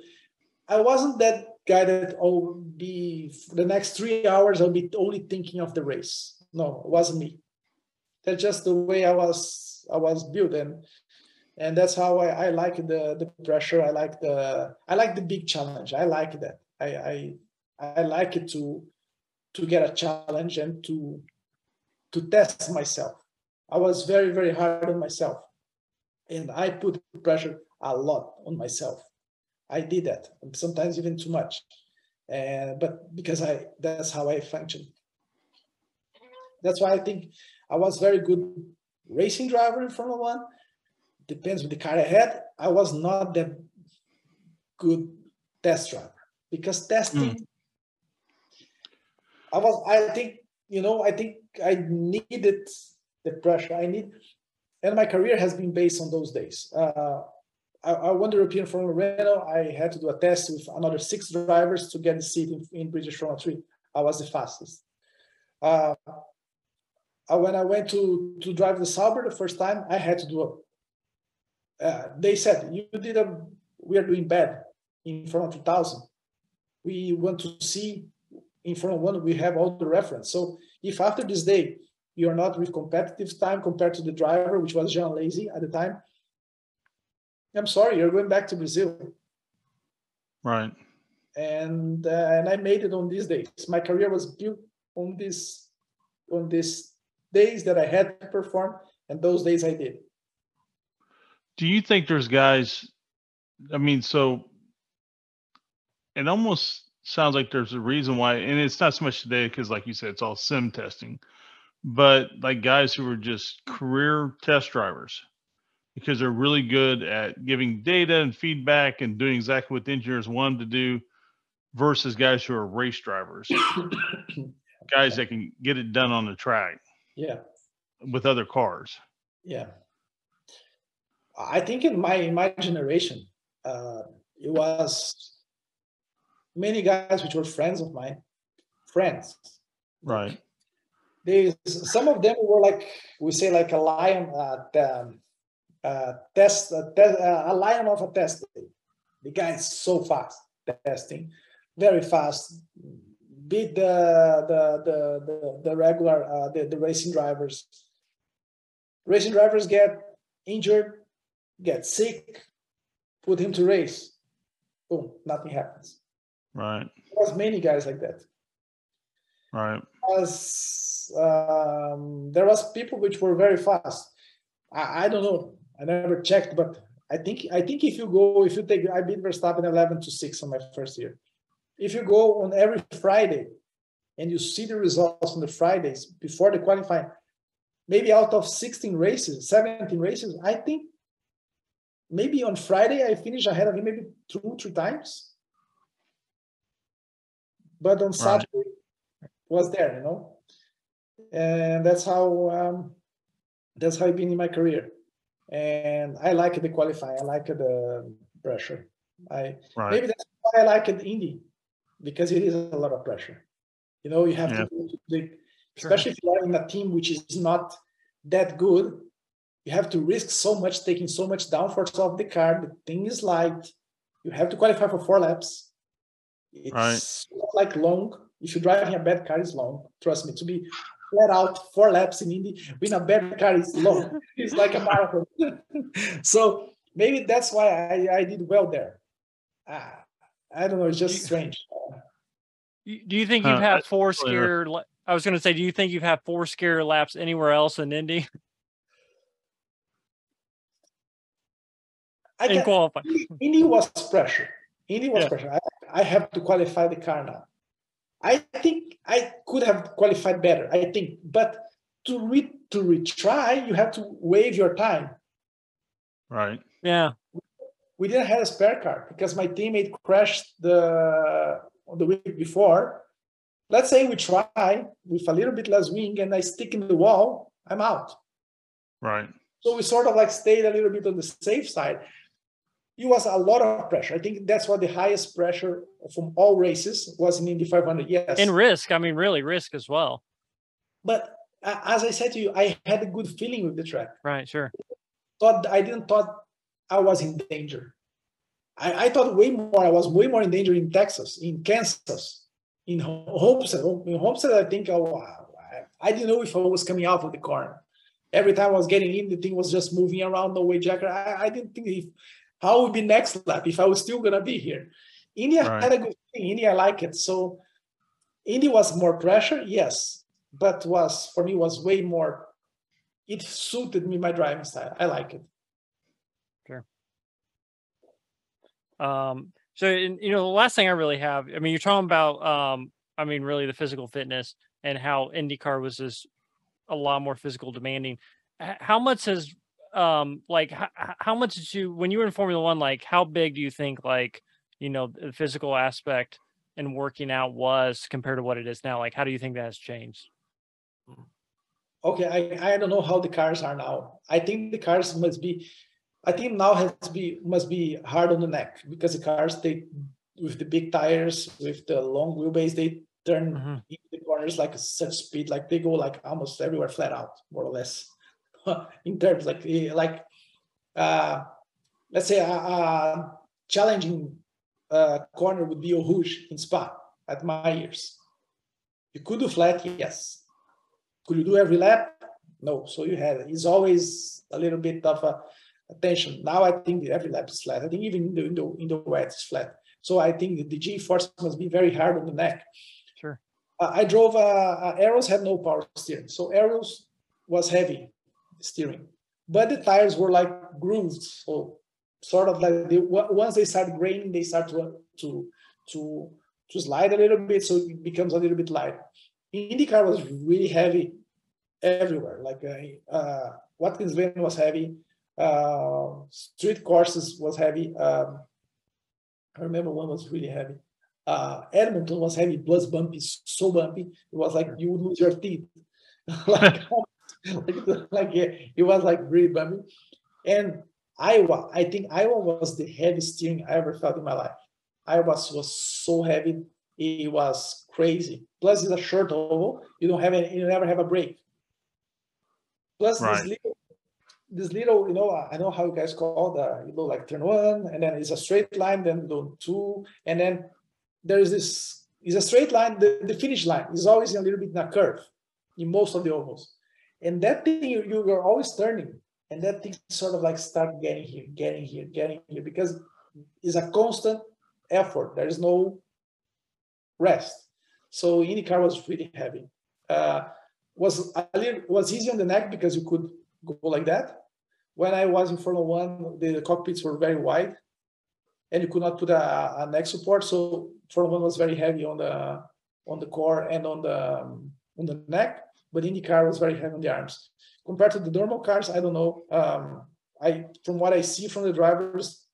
I wasn't that guy that oh be the next three hours I'll be only thinking of the race. No, it wasn't me. That's just the way I was I was built and and that's how I, I like the the pressure. I like the I like the big challenge. I like that. I I, I like it to to get a challenge and to to test myself. I was very very hard on myself, and I put pressure a lot on myself. I did that, sometimes even too much. And but because I that's how I function. That's why I think I was very good racing driver in Formula One. Depends with the car I had. I was not that good test driver because testing. Mm. I was. I think you know. I think I needed the pressure. I need, and my career has been based on those days. Uh, I, I won the European Formula Renault. I had to do a test with another six drivers to get the seat in, in British Formula 3. I was the fastest. Uh, uh, when I went to, to drive the Sauber the first time, I had to do a. Uh, they said, You did a, we are doing bad in of 2000. We want to see in front of one, we have all the reference. So if after this day, you're not with competitive time compared to the driver, which was Jean Alesi at the time, I'm sorry, you're going back to Brazil. Right. And uh, and I made it on these days. My career was built on this on these days that I had to perform, and those days I did. Do you think there's guys? I mean, so it almost sounds like there's a reason why, and it's not so much today because, like you said, it's all sim testing, but like guys who are just career test drivers because they're really good at giving data and feedback and doing exactly what the engineers want them to do versus guys who are race drivers, guys that can get it done on the track. Yeah. With other cars. Yeah. I think in my in my generation, uh, it was many guys which were friends of mine, friends. Right. They some of them were like we say like a lion at um, uh, test, uh, uh, a lion of a test The guy is so fast testing, very fast. Beat the the the the, the regular uh, the, the racing drivers. Racing drivers get injured, get sick, put him to race. Boom, nothing happens. Right. There was many guys like that. Right. As um, there was people which were very fast. I, I don't know. I never checked, but I think I think if you go, if you take, I beat Verstappen 11 to six on my first year. If you go on every Friday and you see the results on the Fridays before the qualifying, maybe out of 16 races, 17 races, I think maybe on Friday I finish ahead of him maybe two, three times. But on Saturday was there, you know, and that's how um, that's how I've been in my career and I like the qualifying. I like the pressure. I right. maybe that's why I like it Indy because it is a lot of pressure. You know, you have yeah. to, the, especially sure. if you are in a team which is not that good. You have to risk so much, taking so much downforce off the car. The thing is light. You have to qualify for four laps. It's right. like long. If you're driving a bad car, it's long. Trust me. To be flat out four laps in Indy with a bad car is long. it's like a marathon. so maybe that's why I, I did well there. Uh, I don't know. It's just strange. Do you think you've had four scare? I was going to say, do you think you've had four scare laps anywhere else in Indy? I can, qualify. Indy was pressure. Indy was yeah. pressure. I, I have to qualify the car now. I think I could have qualified better. I think, but to re to retry, you have to waive your time. Right. Yeah. We didn't have a spare car because my teammate crashed the the week before. Let's say we try with a little bit less wing and I stick in the wall, I'm out. Right. So we sort of like stayed a little bit on the safe side. It was a lot of pressure. I think that's what the highest pressure from all races was in Indy 500. Yes. And risk. I mean, really risk as well. But uh, as I said to you, I had a good feeling with the track. Right. Sure. Thought I didn't thought I was in danger. I, I thought way more. I was way more in danger in Texas, in Kansas, in Homestead. In Homestead, I think I, I didn't know if I was coming out of the corner. Every time I was getting in, the thing was just moving around the weight jacker. I, I didn't think if how would be next lap if I was still gonna be here. India right. had a good thing. India I like it. So India was more pressure, yes, but was for me was way more. It suited me my driving style. I like it. Sure. Um. So in, you know, the last thing I really have. I mean, you're talking about. Um. I mean, really the physical fitness and how IndyCar was just a lot more physical demanding. How much has um like how, how much did you when you were in formula one like how big do you think like you know the physical aspect and working out was compared to what it is now? Like how do you think that has changed? Okay i i don't know how the cars are now. I think the cars must be i think now has to be must be hard on the neck because the cars they with the big tires with the long wheelbase they turn mm-hmm. the corners like such speed like they go like almost everywhere flat out more or less in terms like eh, like uh, let's say a, a challenging uh, corner would be Eau Rouge in Spa at my years. You could do flat, yes. Could you do every lap? No. So you had it's always a little bit of a attention. Now I think the every lap is flat. I think even in the in the, in the wet is flat. So I think the G force must be very hard on the neck. Sure. Uh, I drove uh, uh, Arrows had no power steering, so Arrows was heavy steering. But the tires were like grooved, so sort of like they, once they start graining, they start to to to to slide a little bit, so it becomes a little bit lighter. IndyCar was really heavy everywhere. Like uh, uh, Watkins Glen was heavy, uh, street courses was heavy. Um, I remember one was really heavy. Uh, Edmonton was heavy, plus bumpy, so bumpy. It was like you would lose your teeth. like like it was like really bumpy. And Iowa, I think Iowa was the heaviest steering I ever felt in my life. Iowa was so heavy, it was crazy. Plus, it's a short oval. You don't have any, you never have a break. Plus, right. this little, this little, you know, I know how you guys call the, uh, you know, like turn one, and then it's a straight line, then do two, and then there's this, it's a straight line. The, the finish line is always a little bit in a curve in most of the ovals. And that thing you, you're always turning, and that thing sort of like start getting here, getting here, getting here, because it's a constant effort. There is no rest. So IndyCar was really heavy. Uh, was a little, was easy on the neck because you could go like that. When I was in Formula One, the cockpits were very wide, and you could not put a, a neck support. So Formula One was very heavy on the on the core and on the um, on the neck but IndyCar was very heavy on the arms. Compared to the normal cars, I don't know. Um, I from what I see from the drivers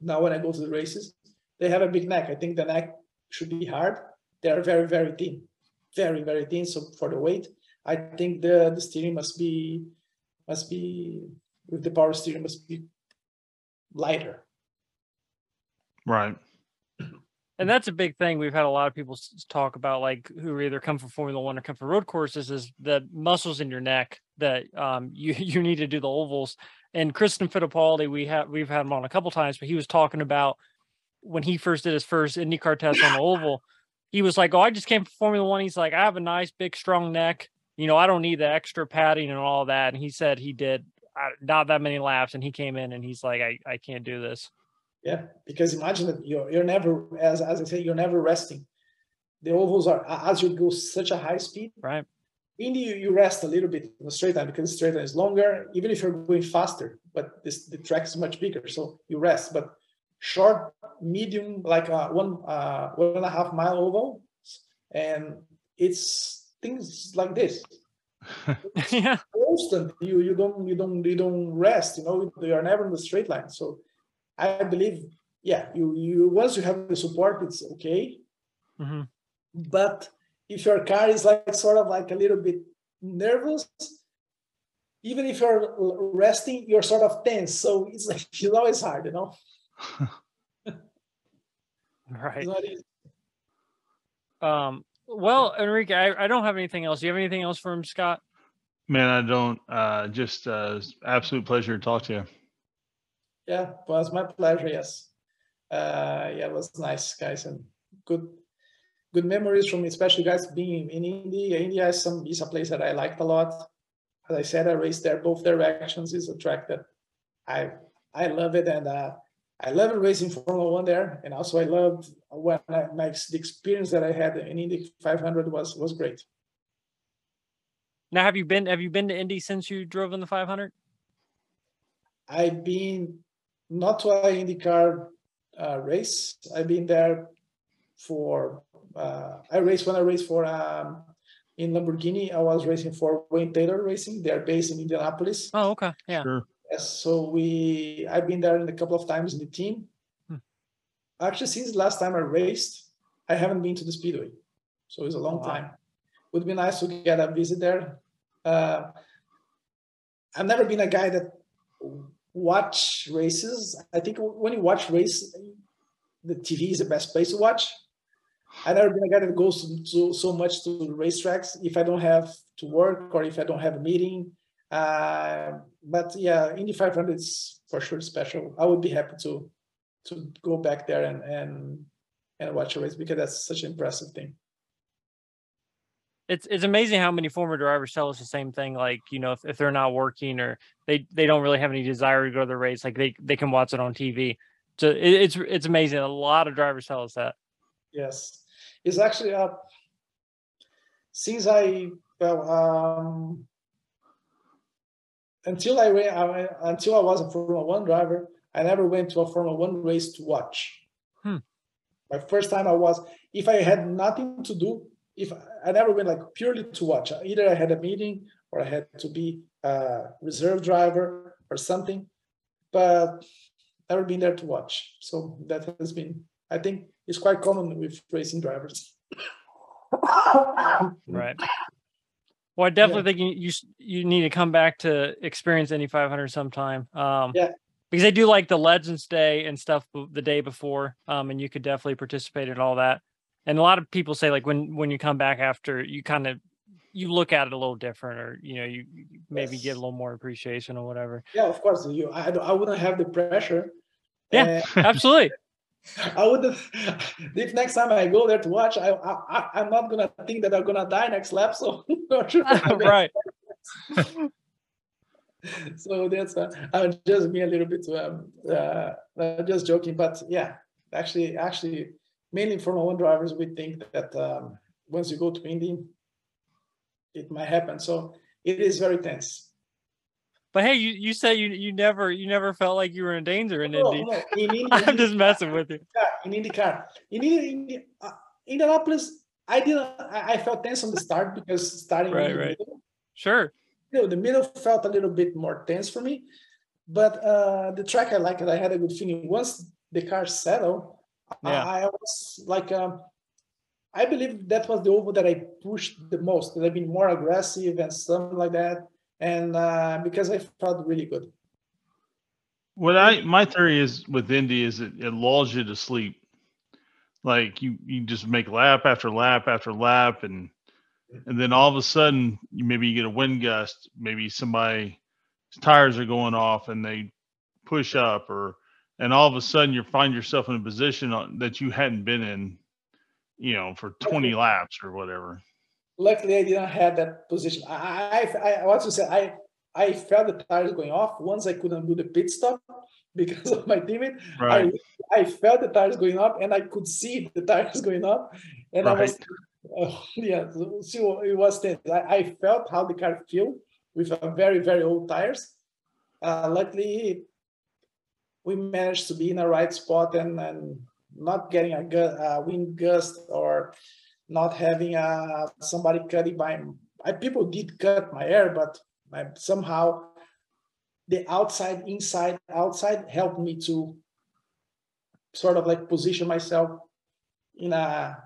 now when I go to the races, they have a big neck. I think the neck should be hard. They are very very thin, very very thin. So for the weight, I think the the steering must be must be with the power steering must be lighter. Right and that's a big thing we've had a lot of people talk about like who either come from formula one or come from road courses is the muscles in your neck that um, you you need to do the ovals. And Christian Fittipaldi we have we've had him on a couple times but he was talking about when he first did his first IndyCar test on the oval he was like oh I just came from formula one. He's like I have a nice big strong neck. You know I don't need the extra padding and all that. And he said he did uh, not that many laps and he came in and he's like I, I can't do this yeah, because imagine that you're, you're never, as, as I say, you're never resting. The ovals are, as you go such a high speed, right? Indy, you, you rest a little bit in the straight line because the straight line is longer, even if you're going faster, but this the track is much bigger, so you rest. But short, medium, like uh, one uh, one and a half mile oval, and it's things like this. yeah. Constant. You you don't you don't you don't rest. You know you are never in the straight line. So I believe yeah you you once you have the support it's okay. hmm But if your car is like sort of like a little bit nervous, even if you're resting, you're sort of tense. So it's like it's always hard, you know. Right. It's not easy. Um, well, Enrique, I, I don't have anything else. Do you have anything else for him, Scott? Man, I don't. Uh, just uh, absolute pleasure to talk to you. Yeah, it was my pleasure. Yes. Uh, yeah, it was nice, guys, and good, good memories from especially guys being in India. India is some is a place that I liked a lot. As I said, I raced there both directions. is a track that I I love it, and uh, I love racing Formula One there, and also I loved when I, my the experience that I had in Indy 500 was was great. Now, have you been have you been to Indy since you drove in the 500? I've been not to an IndyCar uh, race. I've been there for uh, I raced when I raced for um, in Lamborghini. I was racing for Wayne Taylor Racing. They're based in Indianapolis. Oh, okay. Yeah. Sure. Yes, so we I've been there a couple of times in the team. Hmm. Actually, since last time I raced, I haven't been to the speedway, so it's a long Wow. time. Would be nice to get a visit there. Uh, I've never been a guy that watch races. I think when you watch race, the TV is the best place to watch. I've never been a guy that goes to, to so much to racetracks if I don't have to work or if I don't have a meeting. Uh, but yeah, Indy 500 is for sure special. I would be happy to to go back there and and and watch a race because that's such an impressive thing. It's it's amazing how many former drivers tell us the same thing. Like, you know, if, if they're not working or they they don't really have any desire to go to the race, like they they can watch it on TV. So it, it's it's amazing. A lot of drivers tell us that. Yes, it's actually uh, since I well um, until I, ran, I until I was a Formula One driver, I never went to a Formula One race to watch. Hmm. My first time I was, if I had nothing to do, if I never went like purely to watch. Either I had a meeting or I had to be a reserve driver or something, but never been there to watch. So that has been, I think, it's quite common with racing drivers. Right. Well, I definitely think you, you you need to come back to experience Indy 500 sometime. Um, Yeah. Because they do like the Legends Day and stuff the day before, um, and you could definitely participate in all that. And a lot of people say like when when you come back after, you kind of you look at it a little different, or you know you maybe get a little more appreciation or whatever. Yeah, of course. You, I, I wouldn't have the pressure. Yeah. Uh, Absolutely. I would. If next time I go there to watch, I, I I'm not gonna think that I'm gonna die next lap. So right. so that's uh, I'm just being a little bit um, uh, uh, just joking, but yeah, actually, actually, mainly Formula One drivers, we think that um, once you go to Indy, it might happen. So it is very tense. But hey, you you say you you never you never felt like you were in danger in No, Indy. no, in Indy, I'm just messing with you. in IndyCar. In, Indi- in uh, Indianapolis, I didn't. I, I felt tense on the start because starting Right, in the right. middle, Sure. you know, the middle felt a little bit more tense for me. But uh, the track, I liked. it. I had a good feeling. Once the car settled, Yeah. I, was like, um, I believe that was the oval that I pushed the most. That I've been more aggressive and something like that. And uh, because I felt really good. What I my theory is with Indy is it, it lulls you to sleep. Like you you just make lap after lap after lap and and then all of a sudden you maybe you get a wind gust, maybe somebody tires are going off and they push up or and all of a sudden you find yourself in a position that you hadn't been in, you know, for 20 laps or whatever. luckily I didn't have that position. I, I, I, to say I, I felt the tires going off once I couldn't do the pit stop because of my teammate. Right. I, I felt the tires going up and I could see the tires going up, and I was, oh, yeah, so, so it was tense. I, I felt how the car feel with a very very old tires. Uh, luckily, we managed to be in the right spot and and not getting a, gu- a wind gust or not having uh, somebody cutting my. I, people did cut my hair, but I, somehow the outside, inside, outside helped me to sort of like position myself in a.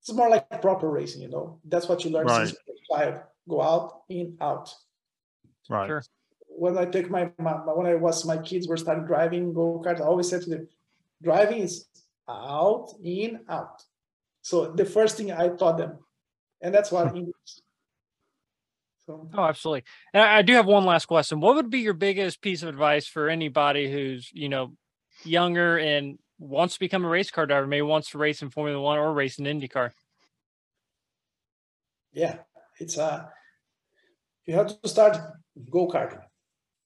It's more like proper racing, you know. That's what you learn Right. since five. Go out, in, out Right. Sure. When I take my, my when I was my kids were starting driving go karts, I always said to them, driving is out, in, out. So the first thing I taught them, and that's what English. So Oh, absolutely. And I do have one last question. What would be your biggest piece of advice for anybody who's, you know, younger and wants to become a race car driver, maybe wants to race in Formula One or race in IndyCar? yeah, it's uh you have to start go karting.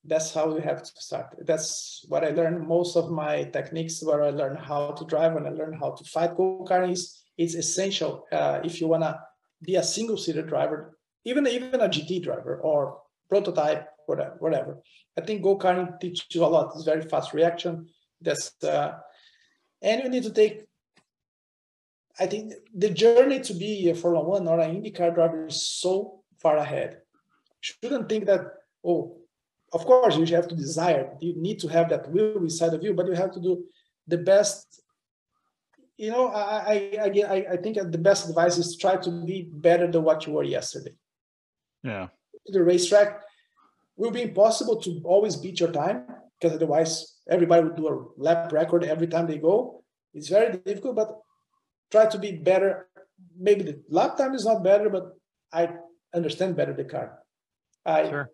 That's how you have to start. That's what I learned. Most of my techniques, where I learned how to drive and I learned how to fight go karting, is it's essential uh, if you wanna be a single seater driver, even even a GT driver or prototype, whatever. Whatever. I think go karting teaches you a lot. It's very fast reaction. That's uh, and you need to take I think the journey to be a Formula One or an IndyCar driver is so far ahead. Shouldn't think that, oh, of course, you have to desire, you need to have that will inside of you, but you have to do the best. You know, I, I, I, I- think the best advice is try to be better than what you were yesterday. Yeah. The racetrack will be impossible to always beat your time because otherwise everybody would do a lap record every time they go. It's very difficult, but try to be better. Maybe the lap time is not better, but I understand better the car. I Sure.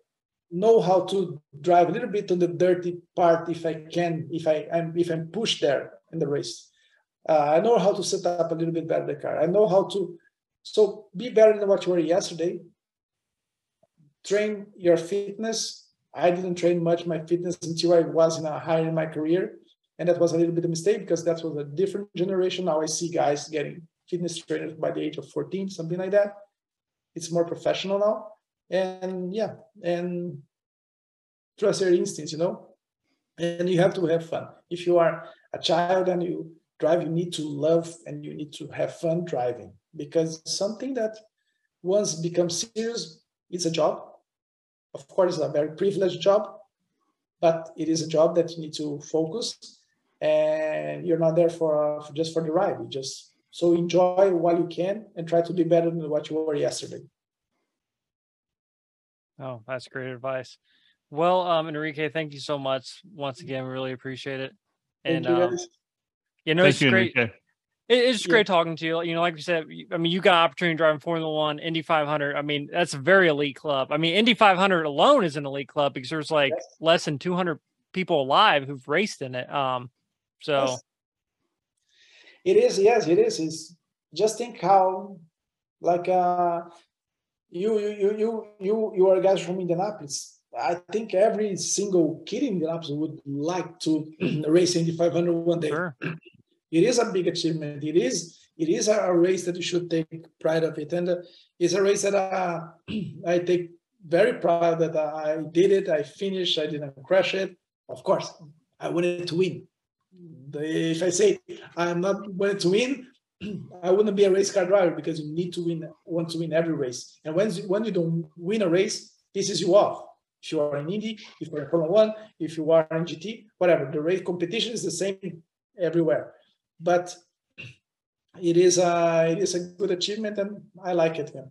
Know how to drive a little bit on the dirty part if I can, if I am if I'm pushed there in the race. Uh, I know how to set up a little bit better the car. I know how to so be better than what you were yesterday. Train your fitness. I didn't train much my fitness until I was in a higher in my career. And that was a little bit of a mistake because that was a different generation. Now I see guys getting fitness trainers by the age of 14, something like that. It's more professional now. And yeah, and trust your instincts, you know. And you have to have fun. If you are a child and you drive, you need to love and you need to have fun driving because something that once becomes serious, it's a job. Of course, it's a very privileged job, but it is a job that you need to focus and you're not there for, for just for the ride. You just so enjoy while you can and try to be better than what you were yesterday. Oh, that's great advice. Well, um, Enrique, thank you so much once again. We really appreciate it. Thank And you um, you know, Thank it's you, great. Enrique. It's just Yeah. great talking to you. You know, like we said, I mean, you got opportunity driving Formula One, Indy 500. I mean, that's a very elite club. I mean, Indy 500 alone is an elite club because there's like Yes. less than 200 people alive who've raced in it. Um, so Yes. It is, yes, it is. It's just think how like uh you you you you you you are guys from Indianapolis. I think every single kid in Indianapolis would like to race Indy 500 one day. sure. It is a big achievement. It is it is a, race that you should take pride of it, and uh, it's a race that uh, I take very proud that I did it. I finished. I didn't crash it. Of course, I wanted to win. If I say I'm not wanting to win, I wouldn't be a race car driver because you need to win, want to win every race. And when you- when you don't win a race, pisses you off. If you are in Indy, if you're in Formula One, if you are in GT, whatever, the race competition is the same everywhere. But it is a it is a good achievement, and I like it. Yeah.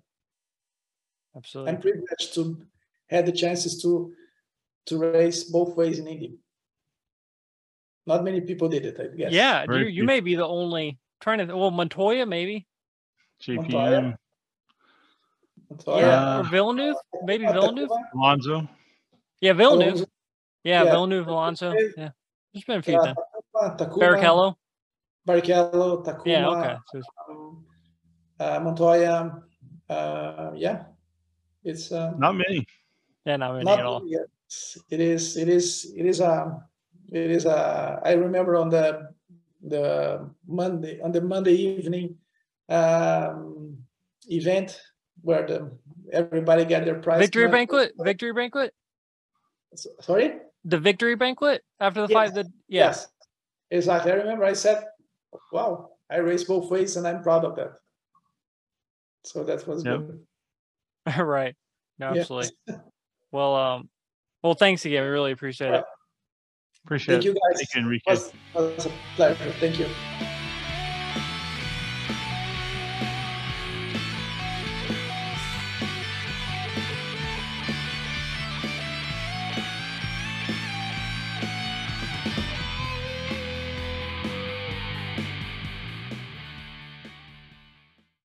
Absolutely. I'm privileged to have the chances to to race both ways in Indy. Not many people did it, I guess. Yeah, you, you may be the only trying to, well, Montoya maybe. JPM, So, yeah. Uh, or Villeneuve, maybe uh, Villeneuve. Alonso. Yeah, Villeneuve. Yeah, Yeah. Villeneuve, Alonso. Yeah. There's been a few uh, then. Takuma, Takuma, Barrichello. Barrichello, Takuma, Yeah, okay. So it's- um, uh, Montoya. Uh, yeah, it's uh, Not many. yeah, not many not at all. yet. It is. It is. It is a. It is a. I remember on the the Monday on the Monday evening um, event where the everybody got their prize. Victory money. banquet. Victory banquet. S- Sorry. The victory banquet after the Yes. fight. The yeah. Yes. Exactly. I remember I said, "Wow, I raised both ways, and I'm proud of that." So that was Yep. good. right. No, Yeah. absolutely. Well, um, well, thanks again. We really appreciate it. Appreciate Thank it. you guys. Thank you, Enrique. was, was a pleasure. Thank you.